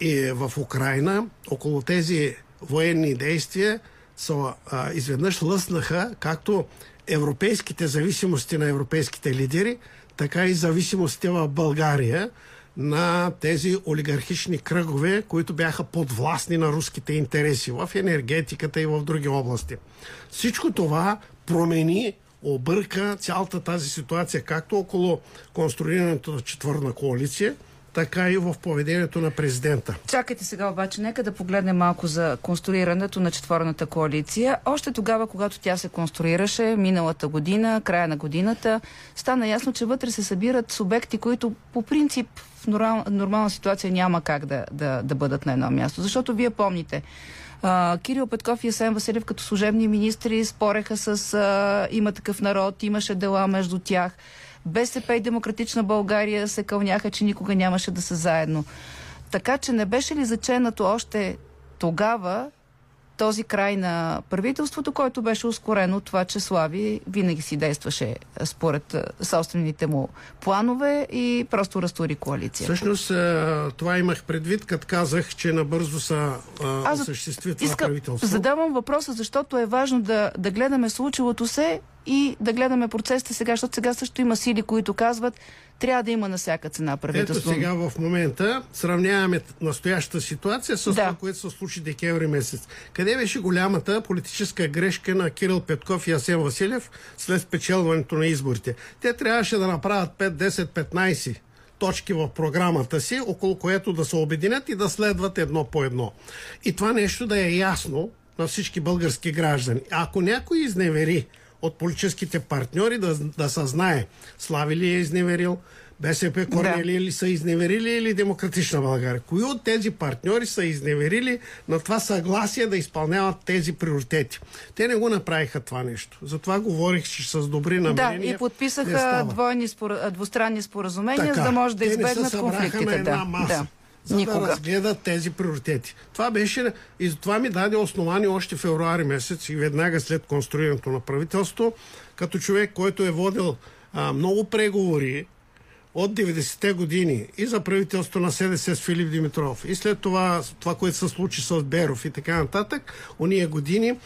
и в Украина, около тези военни действия, са, а, изведнъж лъснаха както европейските зависимости на европейските лидери, така и зависимостите в България на тези олигархични кръгове, които бяха подвластни на руските интереси в енергетиката и в други области. Всичко това промени, обърка цялата тази ситуация, както около конструирането на четвърна коалиция, така и в поведението на президента. Чакайте сега обаче, нека да погледнем малко за конструирането на четворната коалиция. Още тогава, когато тя се конструираше, миналата година, края на годината, стана ясно, че вътре се събират субекти, които по принцип в нормал, нормална ситуация няма как да, да, да бъдат на едно място. Защото вие помните, Кирил Петков и Асен Василев като служебни министри спореха с има такъв народ, имаше дела между тях. БСП и Демократична България се кълняха, че никога нямаше да са заедно. Така че не беше ли заченато още тогава този край на правителството, който беше ускорен от това, че Слави винаги си действаше според собствените му планове и просто разтури коалиция. Всъщност това имах предвид, като казах, че набързо са осъществи това иска, правителство. Задавам въпроса, защото е важно да, да гледаме случилото се и да гледаме процесите сега, защото сега също има сили, които казват, трябва да има на всяка цена правителство. Ето сега в момента сравняваме настоящата ситуация с да. това, което се случи декември месец. Къде беше голямата политическа грешка на Кирил Петков и Асен Василев след спечелването на изборите? Те трябваше да направят 5, 10, 15 точки в програмата си, около което да се обединят и да следват едно по едно. И това нещо да е ясно на всички български граждани. Ако някой изневери от политическите партньори да, да съзнае Слави ли е изневерил, БСП Корнели да. ли са изневерили или Демократична България? Кои от тези партньори са изневерили на това съгласие да изпълняват тези приоритети? Те не го направиха това нещо. Затова говорих, че с добри намерения. Да, и подписаха двойни спор... двустранни споразумения, така, за да може да избегнат конфликтите. На една маса. Да за Никога. да разгледат тези приоритети. Това беше и това ми даде основание още февруари месец и веднага след конструирането на правителство, като човек, който е водил а, много преговори от 90-те години и за правителство на СДС с Филип Димитров и след това, това, което се случи с Беров и така нататък, уния години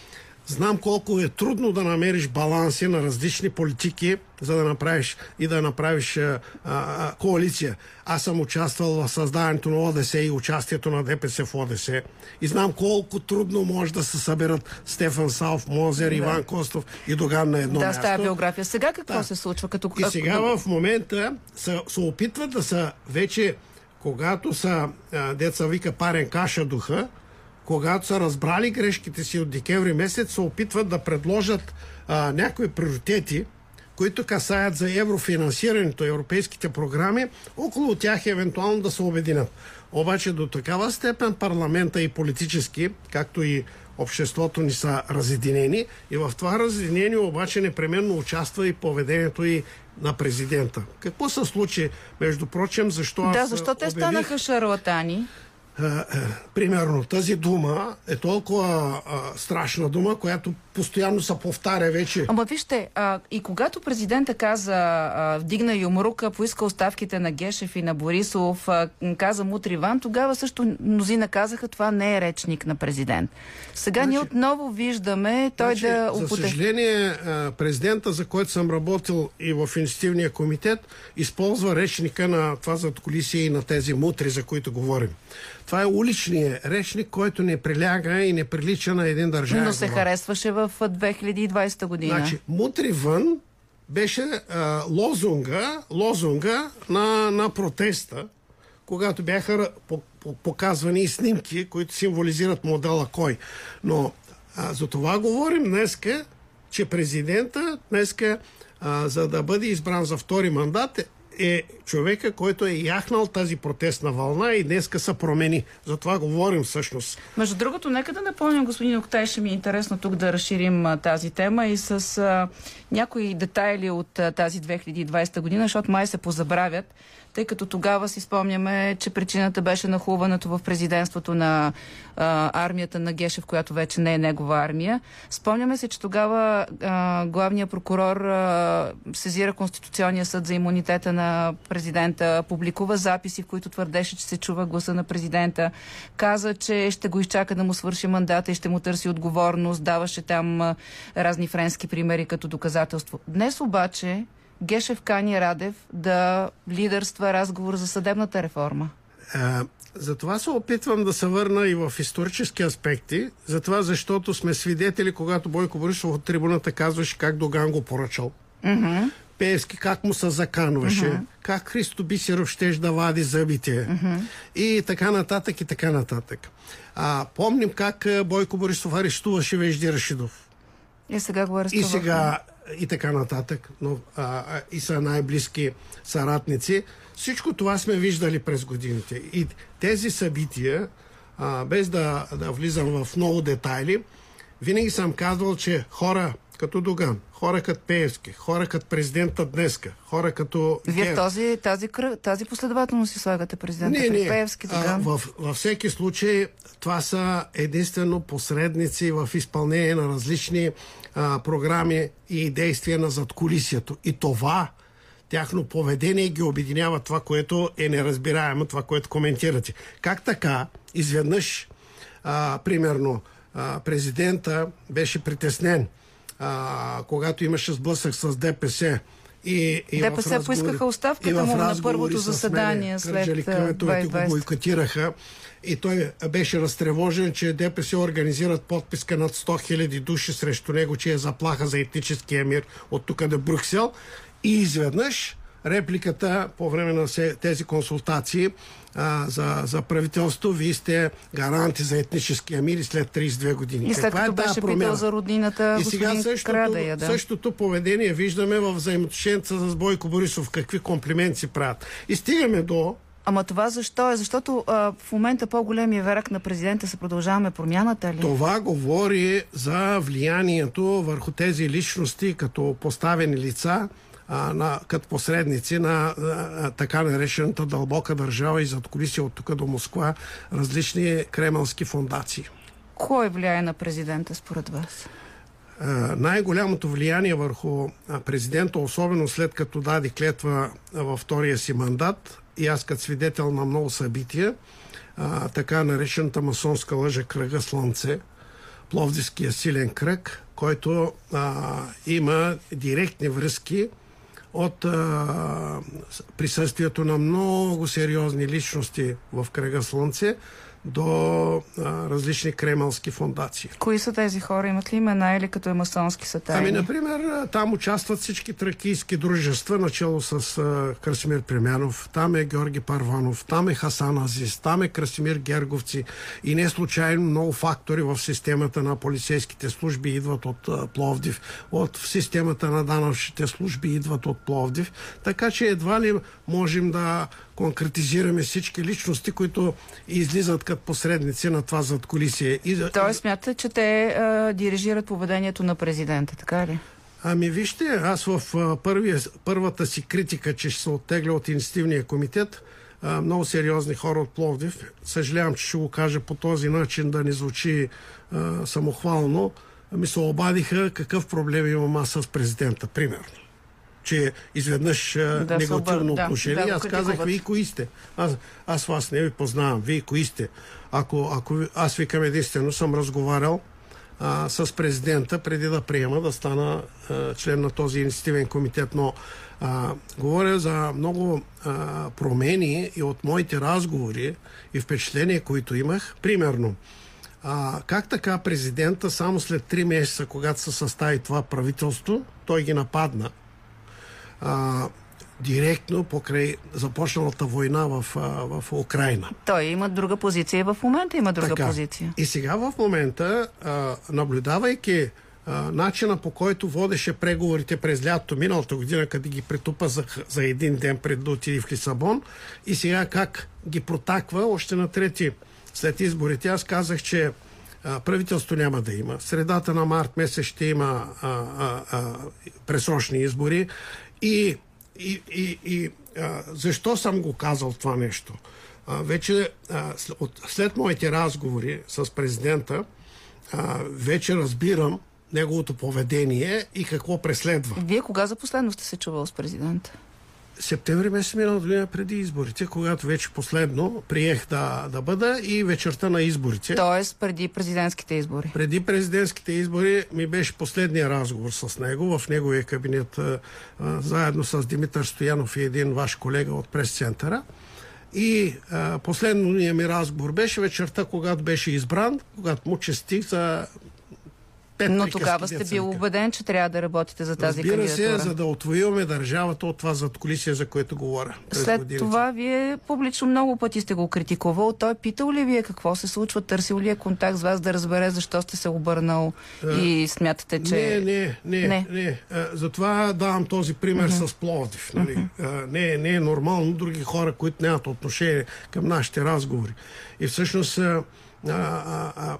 Знам колко е трудно да намериш баланси на различни политики, за да направиш и да направиш а, а, коалиция. Аз съм участвал в създаването на ОДС и участието на ДПС в ОДС. И знам колко трудно може да се съберат Стефан Салф, Мозер, да. Иван Костов и Доган на едно да, място. Да, с биография. Сега какво да. се случва? Като... И сега в момента се, се опитват да са вече, когато са, деца вика парен каша духа, когато са разбрали грешките си от декември месец, се опитват да предложат а, някои приоритети, които касаят за еврофинансирането, европейските програми, около тях евентуално да се обединят. Обаче до такава степен парламента и политически, както и обществото ни са разединени и в това разединение обаче непременно участва и поведението и на президента. Какво се случи, между прочим, защо Да, защо те обявих... станаха шарлатани? Е, е, примерно тази дума е толкова страшна дума, която постоянно се повтаря вече. Ама вижте, а, и когато президента каза, а, вдигна юмрука, поиска оставките на Гешев и на Борисов, а, каза мутри Иван, тогава също мнозина казаха, това не е речник на президент. Сега значи, ние отново виждаме той значи, да... За съжаление, президента, за който съм работил и в инициативния комитет, използва речника на това зад колисия и на тези мутри, за които говорим. Това е уличният речник, който не приляга и не прилича на един държавен. Но се харесваше в 2020 година. Значи, мутри вън беше а, лозунга, лозунга на, на протеста, когато бяха показвани и снимки, които символизират модела кой. Но а, за това говорим днеска, че президента днеска, а, за да бъде избран за втори мандат, е човека, който е яхнал тази протестна вълна и днеска се промени. За това говорим всъщност. Между другото, нека да напомням, господин Октай, ще ми е интересно тук да разширим а, тази тема и с а, някои детайли от а, тази 2020 година, защото май се позабравят. Тъй като тогава си спомняме, че причината беше нахлуването в президентството на а, армията на Гешев, която вече не е негова армия. Спомняме се, че тогава а, главният прокурор а, сезира Конституционния съд за имунитета на президента, публикува записи, в които твърдеше, че се чува гласа на президента, каза, че ще го изчака да му свърши мандата и ще му търси отговорност, даваше там а, разни френски примери като доказателство. Днес обаче Гешев кани Радев да лидерства разговор за съдебната реформа. А, затова се опитвам да се върна и в исторически аспекти, затова защото сме свидетели, когато Бойко Борисов от трибуната казваше как Доган го поръчал. Mm-hmm. Пеевски как му се заканваше, mm-hmm. как Христо Бисеров щеш да вади зъбите mm-hmm. и така нататък и така нататък. А, помним как Бойко Борисов арестуваше Вежди Рашидов. И сега го арестуваха. И сега и така нататък, но а, и са най-близки съратници. Всичко това сме виждали през годините. И тези събития, а, без да, да влизам в много детайли, винаги съм казвал, че хора като Доган, хора като Пеевски, хора като президента днеска, хора като... Вие в този, тази, тази последователно си слагате президента не, не. Пеевски, Доган? А, в, във всеки случай това са единствено посредници в изпълнение на различни а, програми и действия на задколисието. И това тяхно поведение ги обединява това, което е неразбираемо, това, което коментирате. Как така, изведнъж, а, примерно, а, президента беше притеснен, а, когато имаше сблъсък с ДПС, и, и ДПС поискаха оставката му на първото заседание след 2020. го бойкотираха и той беше разтревожен, че ДПС организират подписка над 100 000 души срещу него, че е заплаха за етническия мир от тук до Брюксел. И изведнъж репликата по време на тези консултации а, за, за правителство, вие сте гаранти за етническия мир и след 32 години. И след като е беше питал за роднината И сега същото, Крадея, да. същото поведение виждаме в взаимоотношенията с Бойко Борисов, какви комплименти правят. И стигаме до Ама това защо е? Защото а, в момента по-големия верак на президента се продължаваме промяната ли? Това говори за влиянието върху тези личности като поставени лица, а, на, като посредници на а, така наречената дълбока държава и зад колисия от тук до Москва различни кремълски фундации. Кой влияе на президента според вас? най-голямото влияние върху президента, особено след като даде клетва във втория си мандат, и аз като свидетел на много събития, а, така наречената масонска лъжа кръга Слънце, Пловдивския силен кръг, който а, има директни връзки от а, присъствието на много сериозни личности в кръга Слънце до а, различни кремълски фундации. Кои са тези хора? Имат ли имена или като е масонски са тайни? Ами, например, там участват всички тракийски дружества, начало с а, Красимир Премянов, там е Георги Парванов, там е Хасан Азис, там е Красимир Герговци и не случайно много фактори в системата на полицейските служби идват от а, Пловдив, от в системата на данъчните служби идват от Пловдив, така че едва ли можем да конкретизираме всички личности, които излизат като посредници на това зад колисие. И... Той смята, че те а, дирижират поведението на президента, така ли? Ами вижте, аз в първия, първата си критика, че ще се оттегля от инициативния комитет, а, много сериозни хора от Пловдив, съжалявам, че ще го кажа по този начин, да не звучи а, самохвално, ми се обадиха какъв проблем имам аз с президента, примерно че изведнъж да, негативно да, отношение. Да, аз казах, вие кои сте? Аз, аз вас не ви познавам. Вие кои сте? Ако, ако аз викам единствено, съм разговарял а, с президента преди да приема да стана а, член на този инициативен комитет, но а, говоря за много а, промени и от моите разговори и впечатления, които имах. Примерно, а, как така президента само след 3 месеца, когато се състави това правителство, той ги нападна а, директно покрай започналата война в, в Украина. Той има друга позиция в момента има друга така. позиция. И сега в момента, а, наблюдавайки а, начина по който водеше преговорите през лятото миналата година, къде ги притупа за, за един ден пред да отиде в Лисабон и сега как ги протаква още на трети след изборите. Аз казах, че а, правителство няма да има. Средата на март месец ще има а, а, а, пресрочни избори и и, и, и а, защо съм го казал това нещо? А, вече а, от, след моите разговори с президента, а, вече разбирам неговото поведение и какво преследва. Вие кога за последно сте се чувал с президента? Септември месец миналата година преди изборите, когато вече последно приех да, да бъда и вечерта на изборите. Тоест преди президентските избори. Преди президентските избори ми беше последния разговор с него в неговия кабинет, а, заедно с Димитър Стоянов и един ваш колега от прес-центъра. И а, последният ми разговор беше вечерта, когато беше избран, когато му честих за Но тогава сте бил убеден, че трябва да работите за тази Разбира кандидатура. се, за да отвоюваме държавата от това задколисие, за което говоря. След годините. това вие публично много пъти сте го критикувал. Той питал ли вие какво се случва? Търсил ли е контакт с вас да разбере защо сте се обърнал и смятате, че... Не, не, не, Не. не. А, затова давам този пример с Пловдив. Нали? А, не, не е нормално други хора, които нямат отношение към нашите разговори. И всъщност а, а, а, а,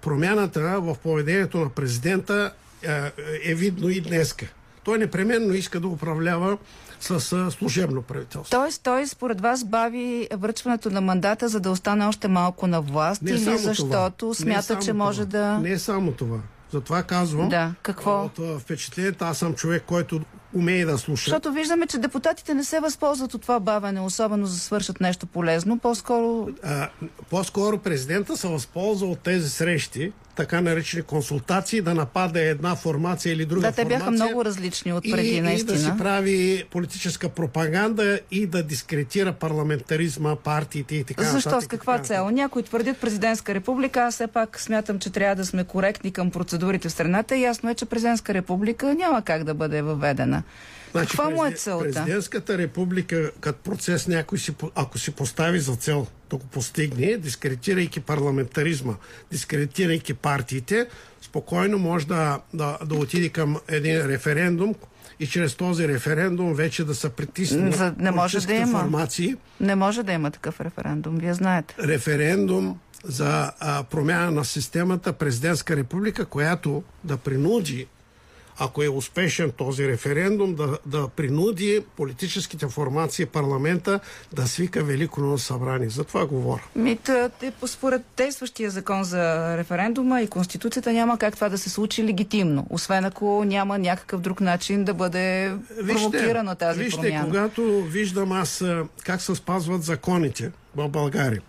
промяната в поведението на президента а, е видно и днеска. Той непременно иска да управлява с а, служебно правителство. Тоест, той според вас бави връчването на мандата, за да остане още малко на власт Не или защото това. Смята, че може това. да... Не е само това. Затова казвам. Да, какво? От впечатлението, аз съм човек, който умее да слуша. Защото виждаме, че депутатите не се възползват от това бавене, особено за да свършат нещо полезно. По-скоро А, по-скоро президента се възползва от тези срещи, така наречени консултации, да напада една формация или друга да, те бяха формация. много различни от преди, и, и наистина. да си прави политическа пропаганда и да дискретира парламентаризма, партиите и така Защо? нататък. С каква цел? Някои твърдят президентска република, аз все пак смятам, че трябва да сме коректни към процедурите в страната. Ясно е, че президентска република няма как да бъде въведена. Каква му е целта? Президентската република, като процес някой си, ако си постави за цел да го постигне, дискредитирайки парламентаризма, дискредитирайки партиите, спокойно може да, да, да отиде към един референдум и чрез този референдум вече да се притисне За- не може да има. формации. Не може да има такъв референдум, вие знаете. Референдум за а, промяна на системата президентска република, която да принуди ако е успешен този референдум, да, да принуди политическите формации парламента да свика Велико събрание. За това говоря. Ми, тъ, те, според действащия закон за референдума и Конституцията няма как това да се случи легитимно, освен ако няма някакъв друг начин да бъде провокирана тази вижте, промяна. когато виждам аз как се спазват законите в България,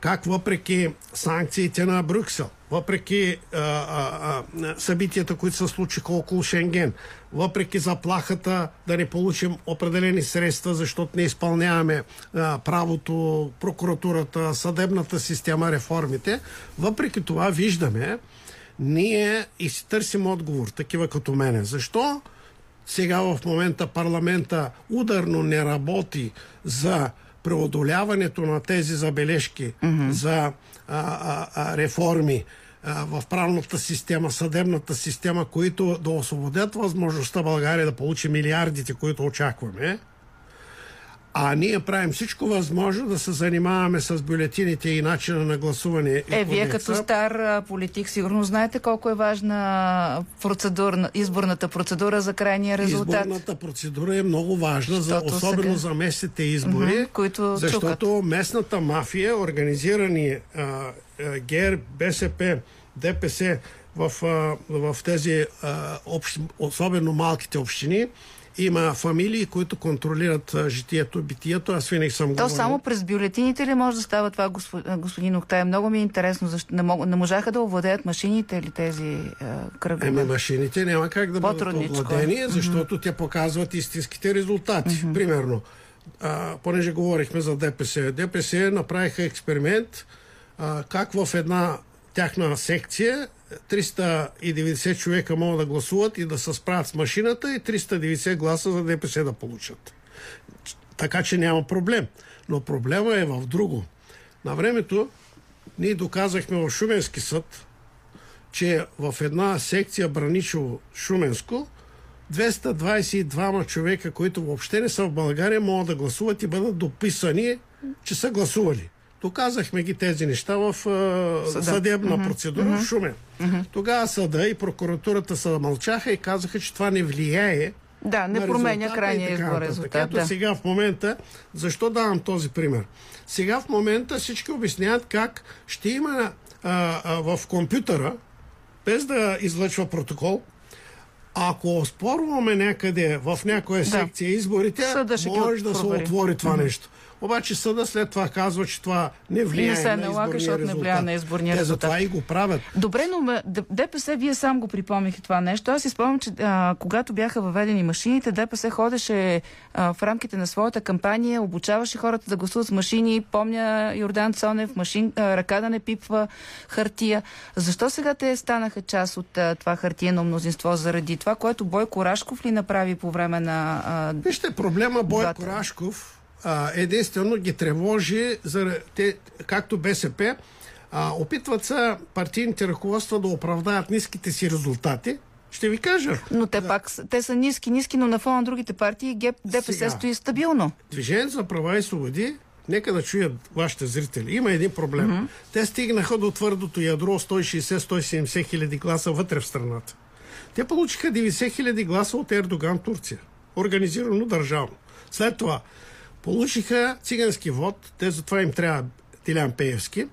как въпреки санкциите на Брюксел, въпреки а, а, а, събитията, които се случиха около Шенген, въпреки заплахата да не получим определени средства, защото не изпълняваме а, правото, прокуратурата, съдебната система, реформите, въпреки това виждаме, ние и си търсим отговор, такива като мене. Защо сега в момента парламента ударно не работи за преодоляването на тези забележки mm-hmm. за а, а, реформи а, в правната система, съдебната система, които да освободят възможността България да получи милиардите, които очакваме. А ние правим всичко възможно да се занимаваме с бюлетините и начина на гласуване. и Е, вие като стар политик сигурно знаете колко е важна процедурна, изборната процедура за крайния резултат. Изборната процедура е много важна, за, особено сега- за местните избори, Мгм, които защото местната мафия, организирани а, а, ГЕР, БСП, ДПС в, а, в тези а, общ, особено малките общини, има фамилии, които контролират житието, битието. Аз винаги съм То говорил. само през бюлетините ли може да става това, госпо- господин Октай? Много ми е интересно, защо не, мог, не можаха да овладеят машините или тези кръгове? Еми, машините няма как да бъдат е. овладени, защото те показват истинските резултати. Примерно, а, понеже говорихме за ДПС, ДПС направиха експеримент а, как в една тяхна секция 390 човека могат да гласуват и да се справят с машината и 390 гласа за ДПС да получат. Така че няма проблем. Но проблема е в друго. На времето ние доказахме в Шуменски съд, че в една секция Браничово Шуменско 222 човека, които въобще не са в България, могат да гласуват и бъдат дописани, че са гласували. Доказахме ги тези неща в Съда. съдебна Мгм. процедура Мгм. в Шумен. Тогава съда и прокуратурата се мълчаха и казаха, че това не влияе Да, не променя крайния избор резултат, Ето да. сега в момента, защо давам този пример? Сега в момента всички обясняват как ще има а, а, в компютъра, без да излъчва протокол, ако спорваме някъде в някоя Да. секция изборите, Съда ще ги може да се отвори това Мгм. нещо. Обаче съда след това казва, че това не влияе Не се на налага, изборния защото не влияе на изборния Те резултат. затова и го правят. Добре, но ДПС, вие сам го припомнихте това нещо. Аз си спомням, че а, когато бяха въведени машините, ДПС ходеше а, в рамките на своята кампания, обучаваше хората да гласуват с машини. Помня Йордан Цонев, машин, а, ръка да не пипва хартия. Защо сега те станаха част от а, това хартиено мнозинство? Заради това, което Бойко Рашков ли направи по време на... А, Вижте, проблема Бойко двата? Рашков а, единствено ги тревожи, за, те, както БСП, а, опитват се партийните ръководства да оправдаят ниските си резултати. Ще ви кажа. Но те пак са- те са ниски, ниски, но на фона на другите партии ГЕП, ДПС Сега. стои стабилно. Движението за права и свободи, нека да чуят вашите зрители. Има един проблем. Мгм. Те стигнаха до твърдото ядро 160-170 хиляди гласа вътре в страната. Те получиха 90 хиляди гласа от Ердоган Турция. Организирано държавно. След това получиха цигански вод, те затова им трябва Тилян Пеевски.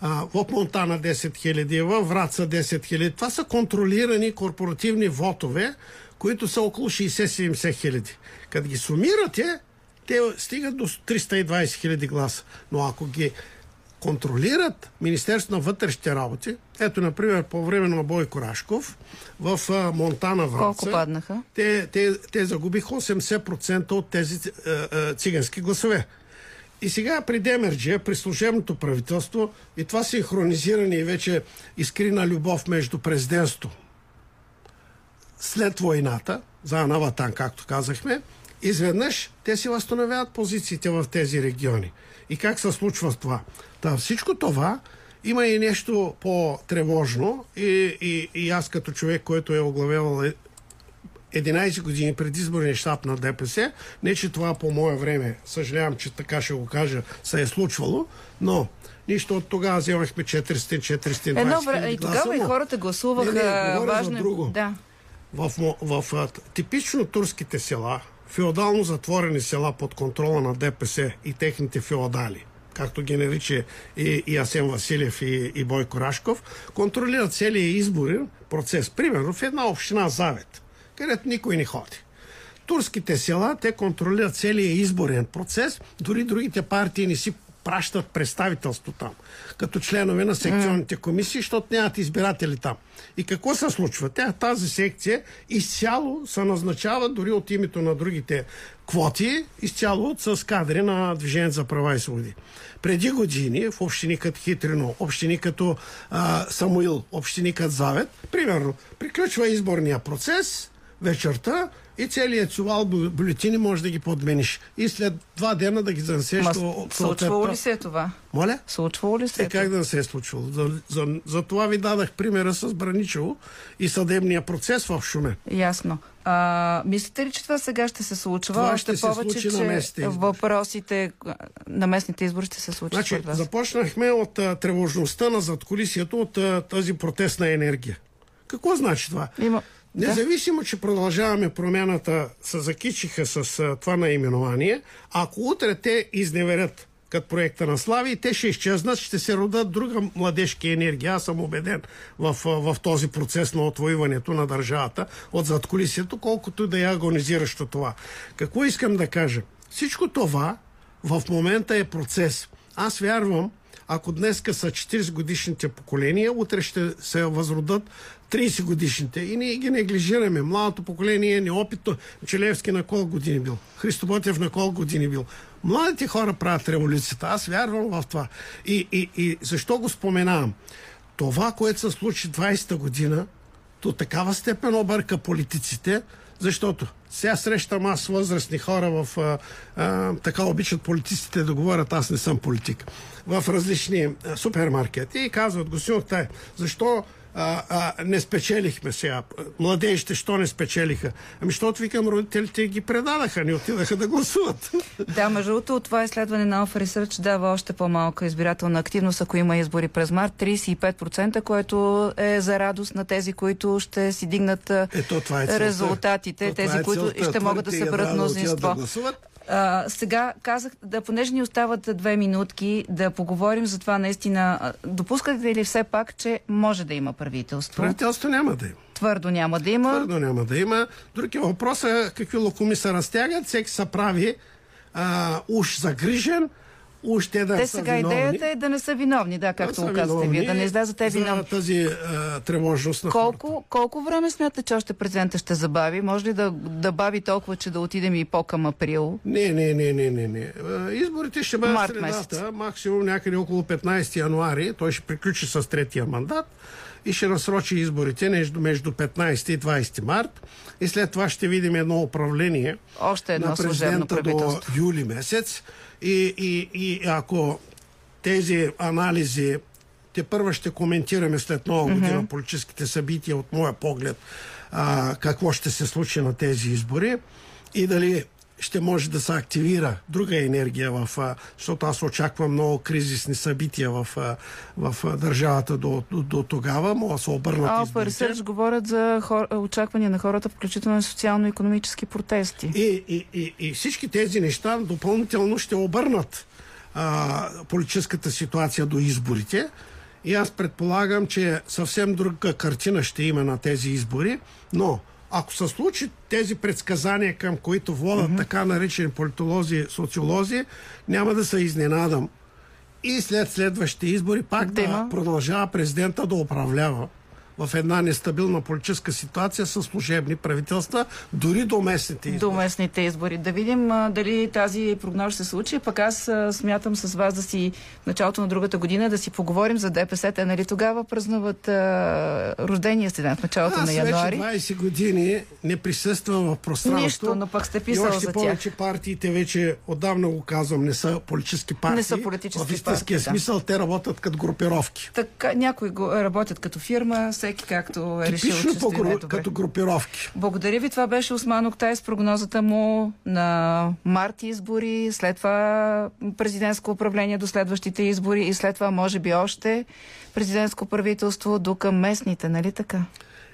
А, в Монтана 10 хиляди, във Враца 10 хиляди. Това са контролирани корпоративни вотове, които са около 60-70 хиляди. Като ги сумирате, те стигат до 320 хиляди гласа. Но ако ги контролират Министерството на вътрешните работи, ето, например, по време на Бойко Рашков, в а, Монтана Враца, Колко паднаха? те, те, те загубиха 80% от тези а, а, цигански гласове. И сега при Демерджия, при служебното правителство, и това синхронизиране и вече искрина любов между президентството след войната, за Анаватан, както казахме, изведнъж те си възстановяват позициите в тези региони. И как се случва това? Та, всичко това има и нещо по-тревожно и, и, и аз като човек, който е оглавявал е- 11 години предизборния щаб на ДПС, не че това по мое време, съжалявам, че така ще го кажа, се е случвало, но нищо от тогава вземахме 400-420 Едно и тогава и хората гласуваха Не, не, говоря за важно. е- друго. Да. В, в, а, типично турските села, феодално затворени села под контрола на ДПС и техните феодали, както ги нарича и, и Асен Василев и, и Бойко Рашков, контролират целия изборен процес. Примерно в една община Завет, където никой не ходи. Турските села, те контролират целия изборен процес, дори другите партии не си пращат представителство там, като членове на секционните комисии, защото нямат избиратели там. И какво се случва? Тя тази секция изцяло се назначава дори от името на другите квоти, изцяло с кадри на Движение за права и свободи. Преди години в общини като Хитрино, общини като а, Самуил, общини като Завет, примерно, приключва изборния процес, вечерта и целият цувал бю- бюлетини може да ги подмениш. И след два дена да ги занесеш Ма, до случвало ли се е това? Моля? Случвало ли се Е, как да не се е случвало? За, за, за това ви дадах примера с Браничево и съдебния процес в Шумен. Ясно. А, мислите ли, че това сега ще се случва? Това Още ще се повече, случи на че избори. въпросите на местните избори ще се случат Значи, започнахме от а, тревожността на задколисието от а, тази протестна енергия. Какво значи това? Има... Независимо, че продължаваме промяната, се закичиха с това наименование, ако утре те изневерят като проекта на Слави, и те ще изчезнат, ще се родат друга младежки енергия. Аз съм убеден в, в този процес на отвоиването на държавата от задколисието, колкото да е агонизиращо това. Какво искам да кажа? Всичко това в момента е процес. Аз вярвам, ако днеска са 40 годишните поколения, утре ще се възродат 30 годишните. И ние ги неглижираме. Младото поколение е неопитно. Челевски на колко години бил? Христо Ботев на колко години бил? Младите хора правят революцията. Аз вярвам в това. И, и, и защо го споменавам? Това, което се случи 20-та година, до такава степен обърка политиците, защото сега срещам аз възрастни хора в... А, а, така обичат политиците да говорят, аз не съм политик, в различни а, супермаркети и казват, господин Октай, защо а, а, не спечелихме сега. Младежите, що не спечелиха? Ами, защото викам, родителите ги предадаха, не отидаха да гласуват. Да, между другото, това изследване на Alpha Research дава още по-малка избирателна активност, ако има избори през март, 35%, което е за радост на тези, които ще си дигнат Ето, това е резултатите, То, тези, е които ще могат да ядрено отиват мнозинство. Да гласуват. А, сега казах, да, понеже ни остават две минутки, да поговорим за това наистина. Допускате ли все пак, че може да има правителство? Правителство няма да има. Твърдо няма да има. Твърдо няма да има. Друг е въпросът какви локоми се разтягат. Всеки се прави а, уж загрижен, уж те да Те са сега виновни. идеята е да не са виновни, да, както го казвате вие, да не излязате за виновни. тази а, тревожност на Колко, колко време смятате, че още президента ще забави? Може ли да, да бави толкова, че да отидем и по-към април? Не, не, не, не, не, не. Изборите ще бъдат Март средата, месец. максимум някъде около 15 януари. Той ще приключи с третия мандат и ще насрочи изборите между, между 15 и 20 март. И след това ще видим едно управление Още едно на президента до юли месец. И, и, и ако тези анализи те първа ще коментираме след нова година Мгм. политическите събития от моя поглед а, какво ще се случи на тези избори и дали ще може да се активира друга енергия в, защото аз очаквам много кризисни събития в, в държавата до, до, до тогава, могат да се обърнат Алфа изборите. Ресърч говорят за хор... очаквания на хората, включително и социално-економически протести. И, и, и, и всички тези неща допълнително ще обърнат а, политическата ситуация до изборите. И аз предполагам, че съвсем друга картина ще има на тези избори, но ако се случи тези предсказания, към които водят mm-hmm. така наречени политолози, социолози, няма да се изненадам. И след следващите избори пак да, има. продължава президента да управлява в една нестабилна политическа ситуация с служебни правителства, дори до местните избори. До местните избори. Да видим а, дали тази прогноза ще се случи. Пък аз а, смятам с вас да си в началото на другата година да си поговорим за ДПС. Те нали тогава празнуват а, рождения си ден в началото Аз на януари. вече 20 години не присъствам в пространството. Нищо, но пък сте И писал още за повече партиите вече, отдавна го казвам, не са политически партии. Не са политически В истинския партии, да. смисъл те работят като групировки. Така, някои го работят като фирма, всеки както е решил, че по, като групировки. Благодаря ви. Това беше Осман Октай с прогнозата му на март избори, след това президентско управление до следващите избори и след това може би още президентско правителство до към местните, нали така?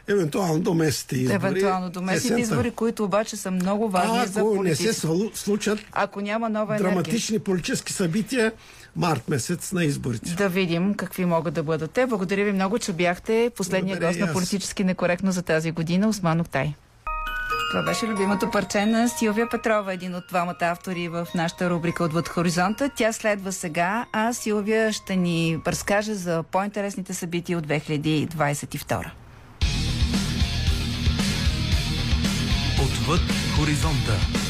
Евентуално до местните избори. Евентуално до местните Есента. избори, които обаче са много важни А за ако не политиците. се свалу- случат Ако няма нова енергия. драматични политически събития, март месец на изборите. Да видим какви могат да бъдат те. Благодаря ви много, че бяхте последния Благодаря гост на политически некоректно за тази година, Осман Октай. Това беше любимото парче на Силвия Петрова, един от двамата автори в нашата рубрика Отвъд хоризонта. Тя следва сега, а Силвия ще ни разкаже за по-интересните събития от 2022. Отвъд хоризонта. –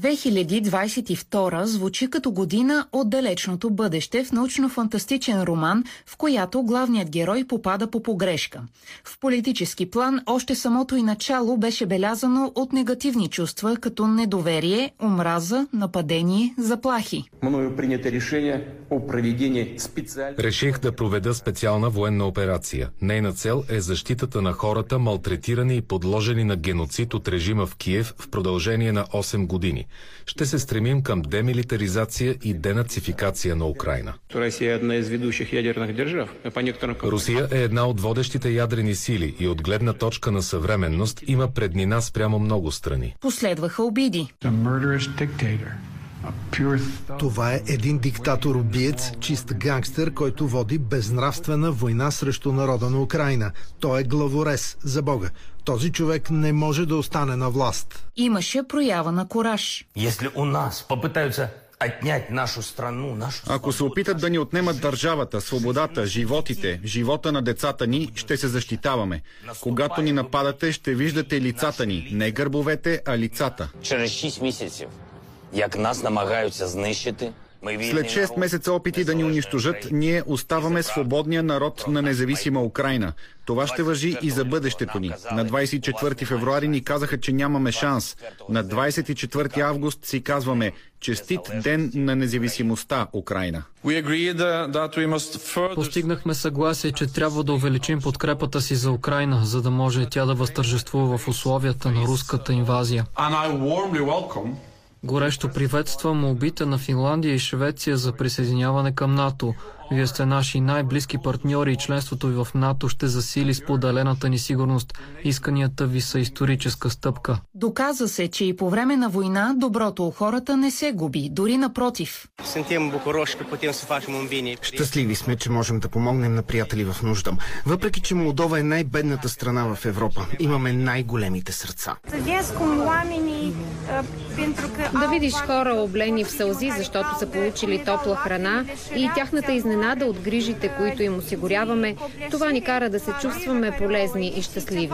2022 звучи като година от далечното бъдеще в научно-фантастичен роман, в която главният герой попада по погрешка. В политически план още самото и начало беше белязано от негативни чувства, като недоверие, омраза, нападение, заплахи. Мною принято решение о проведении специальной Реших да проведа специална военна операция. Нейна цел е защитата на хората, малтретирани и подложени на геноцид от режима в Киев в продължение на 8 години. Ще се стремим към демилитаризация и денацификация на Украина. Россия одна из ведущих ядерных держав. По некоторым Русия е една от водещите ядрени сили и от гледна точка на съвременност има преднина спрямо много страни. Последваха обиди. Това е един диктатор-убиец, чист гангстер, който води безнравствена война срещу народа на Украина. Той е главорез, за Бога. Този човек не може да остане на власт. Имаше проява на кораж. Если у нас попытаются отнять нашу страну, нашу Ако се опитат да ни отнемат държавата, свободата, животите, живота на децата ни, ще се защитаваме. Когато ни нападате, ще виждате лицата ни. Не гърбовете, а лицата. через 6 місяців, як нас намагаються знищити, След 6 месеца опити да ни унищожат, ние оставаме свободния народ на независима Украина. Това ще въжи и за бъдещето ни. На 24 февруари ни казаха, че нямаме шанс. На 24 август си казваме Честит ден на независимостта, Украина. Постигнахме съгласие, че трябва да увеличим подкрепата си за Украина, за да може тя да възтържествува в условията на руската инвазия. Горещо приветствам молбите на Финландия и Швеция за присъединяване към НАТО. Вие сте наши най-близки партньори и членството ви в НАТО ще засили споделената ни сигурност. Исканията ви са историческа стъпка. Доказа се, че и по време на война доброто у хората не се губи, дори напротив. Щастливи сме, че можем да помогнем на приятели в нужда. Въпреки, че Молдова е най-бедната страна в Европа, имаме най-големите сърца. Да видиш хора облени в сълзи, защото са получили топла храна и тяхната изненада от грижите, които им осигуряваме, това ни кара да се чувстваме полезни и щастливи.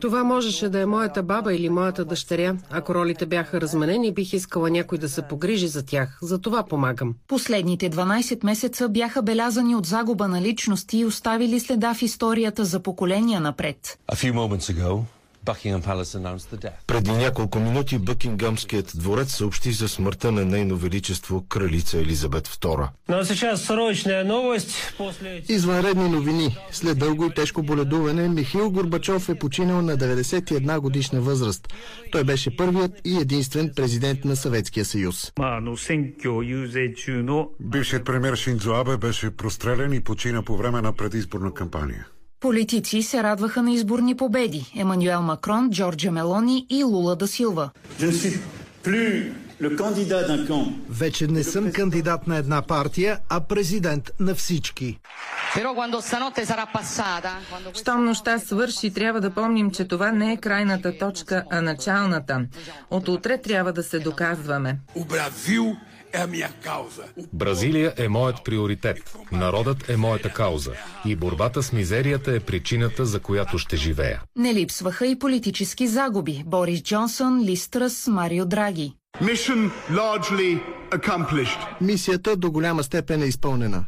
Това можеше да е моята баба или моята дъщеря. Ако ролите бяха разменени, бих искала някой да се погрижи за тях. За това помагам. Последните 12 месеца бяха белязани от загуба на личности и оставили следа в историята за поколения напред. Преди няколко минути Бъкингамският дворец съобщи за смъртта на нейно величество кралица Елизабет II. Извънредни новини. След дълго и тежко боледуване, Михил Горбачов е починал на 91 годишна възраст. Той беше първият и единствен президент на Съветския съюз. Бившият премьер Шинзо Абе беше прострелян и почина по време на предизборна кампания. Политици се радваха на изборни победи. Емануел Макрон, Джорджа Мелони и Лула да Силва. Вече не съм кандидат на една партия, а президент на всички. Щом нощта свърши, трябва да помним, че това не е крайната точка, а началната. От утре трябва да се доказваме. Бразилия е моят приоритет. Народът е моята кауза. И борбата с мизерията е причината, за която ще живея. Не липсваха и политически загуби. Борис Джонсън, Листрас, Марио Драги. Мисията до голяма степен е изпълнена.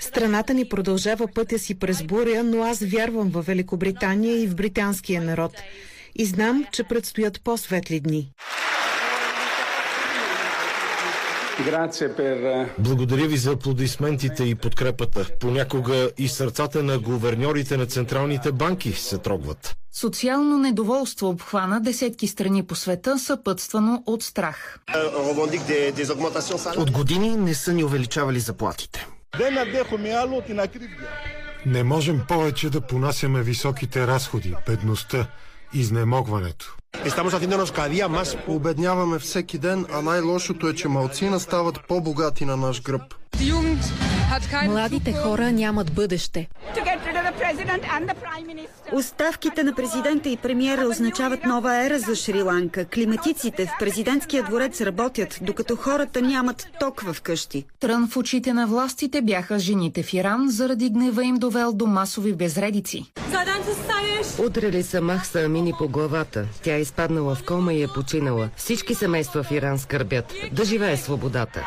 Страната ни продължава пътя си през буря, но аз вярвам в Великобритания и в британския народ и знам, че предстоят по-светли дни. Благодаря ви за аплодисментите и подкрепата. Понякога и сърцата на гуверньорите на централните банки се трогват. Социално недоволство обхвана десетки страни по света, съпътствано от страх. От години не са ни увеличавали заплатите. Не можем повече да понасяме високите разходи, бедността, изнемогването. Обедняваме всеки ден, а най-лошото е, че малцина стават по-богати на наш гръб. Младите хора нямат бъдеще. Оставките на президента и премиера означават нова ера за Шри-Ланка. Климатиците в президентския дворец работят, докато хората нямат ток в къщи. Трън в очите на властите бяха жените в Иран, заради гнева им довел до масови безредици. Удрали са Махса Амини по главата. Тя изпаднала в кома и е починала. Всички семейства в Иран скърбят. Да живее свободата!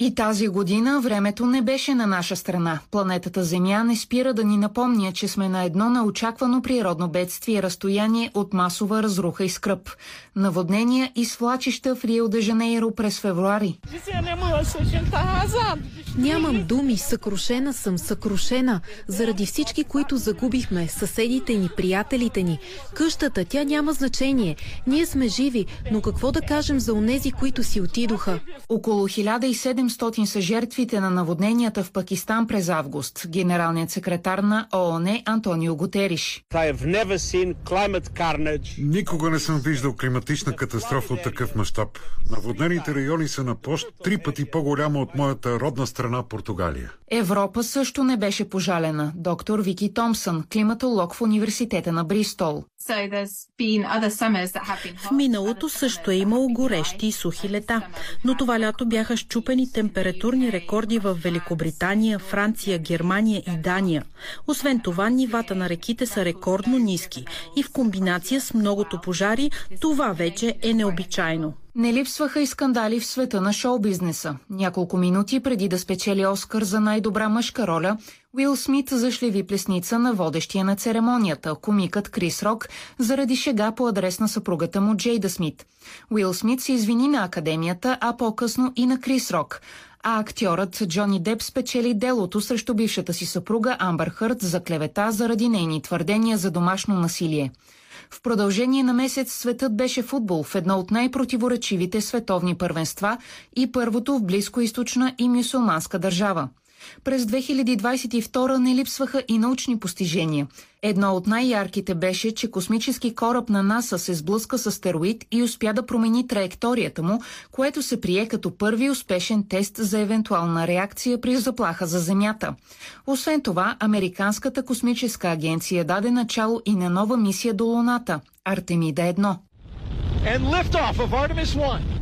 И тази година времето не беше на наша страна. Планетата Земя не спира да ни напомня, че сме на едно неочаквано природно бедствие разстояние от масова разруха и скръп. Наводнения и свлачища в Рио де Жанейро през февруари. Нямам думи, съкрушена съм, съкрушена. Заради всички, които загубихме, съседите ни, приятелите ни. Къщата, тя няма значение. Ние сме живи, но какво да кажем за онези, които си отидоха? Около 1700 са жертвите на наводненията в Пакистан през август. Генералният секретар на ООН Антонио Гутериш. Никога не съм виждал климатична катастрофа от такъв мащаб. Наводнените райони са на площ три пъти по-голяма от моята родна страна Португалия. Европа също не беше пожалена. Доктор Вики Томсън, климатолог в университета на Бристол. В миналото също е имало горещи и сухи лета, но това лято бяха щупени температурни рекорди в Великобритания, Франция, Германия и Дания. Освен това, нивата на реките са рекордно ниски и в комбинация с многото пожари, това вече е необичайно. Не липсваха и скандали в света на шоу-бизнеса. Няколко минути преди да спечели Оскар за най-добра мъжка роля, Уил Смит зашлеви плесница на водещия на церемонията, комикът Крис Рок, заради шега по адрес на съпругата му Джейда Смит. Уил Смит се извини на академията, а по-късно и на Крис Рок. А актьорът Джони Деп спечели делото срещу бившата си съпруга Амбър Хърт за клевета заради нейни твърдения за домашно насилие. В продължение на месец светът беше футбол в едно от най-противоречивите световни първенства и първото в близкоисточна и мюсулманска държава. През 2022 не липсваха и научни постижения. Едно от най-ярките беше, че космически кораб на НАСА се сблъска с астероид и успя да промени траекторията му, което се прие като първи успешен тест за евентуална реакция при заплаха за Земята. Освен това, Американската космическа агенция даде начало и на нова мисия до Луната – Артемида 1. And liftoff of Artemis 1.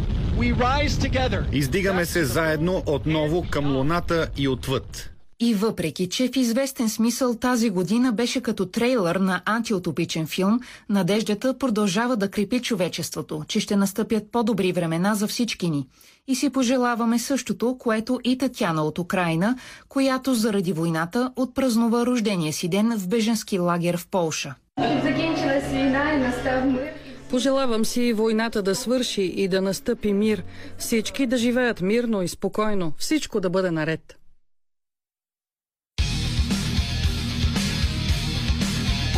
Издигаме се заедно отново към Луната и отвъд. И въпреки, че в известен смисъл тази година беше като трейлър на антиутопичен филм, надеждата продължава да крепи човечеството, че ще настъпят по-добри времена за всички ни. И си пожелаваме същото, което и Татяна от Украина, която заради войната отпразнува рождения си ден в беженски лагер в Полша. Закінчилась війна і настав мир. Пожелавам си войната да свърши и да настъпи мир. Всички да живеят мирно и спокойно. Всичко да бъде наред.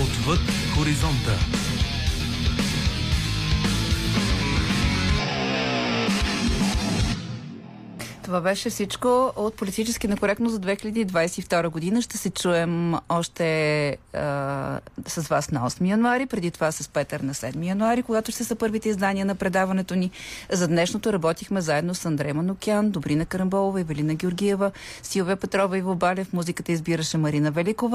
Отвъд хоризонта. Това беше всичко от политически некоректно за 2022 година. Ще се чуем още а, с вас на 8 януари, преди това с Петър на 7 януари, когато ще са първите издания на предаването ни. За днешното работихме заедно с Андрея Манукян, Добрина Карамболова, Евелина Георгиева, Силвия Петрова и Вобалев. Музиката избираше Марина Великова.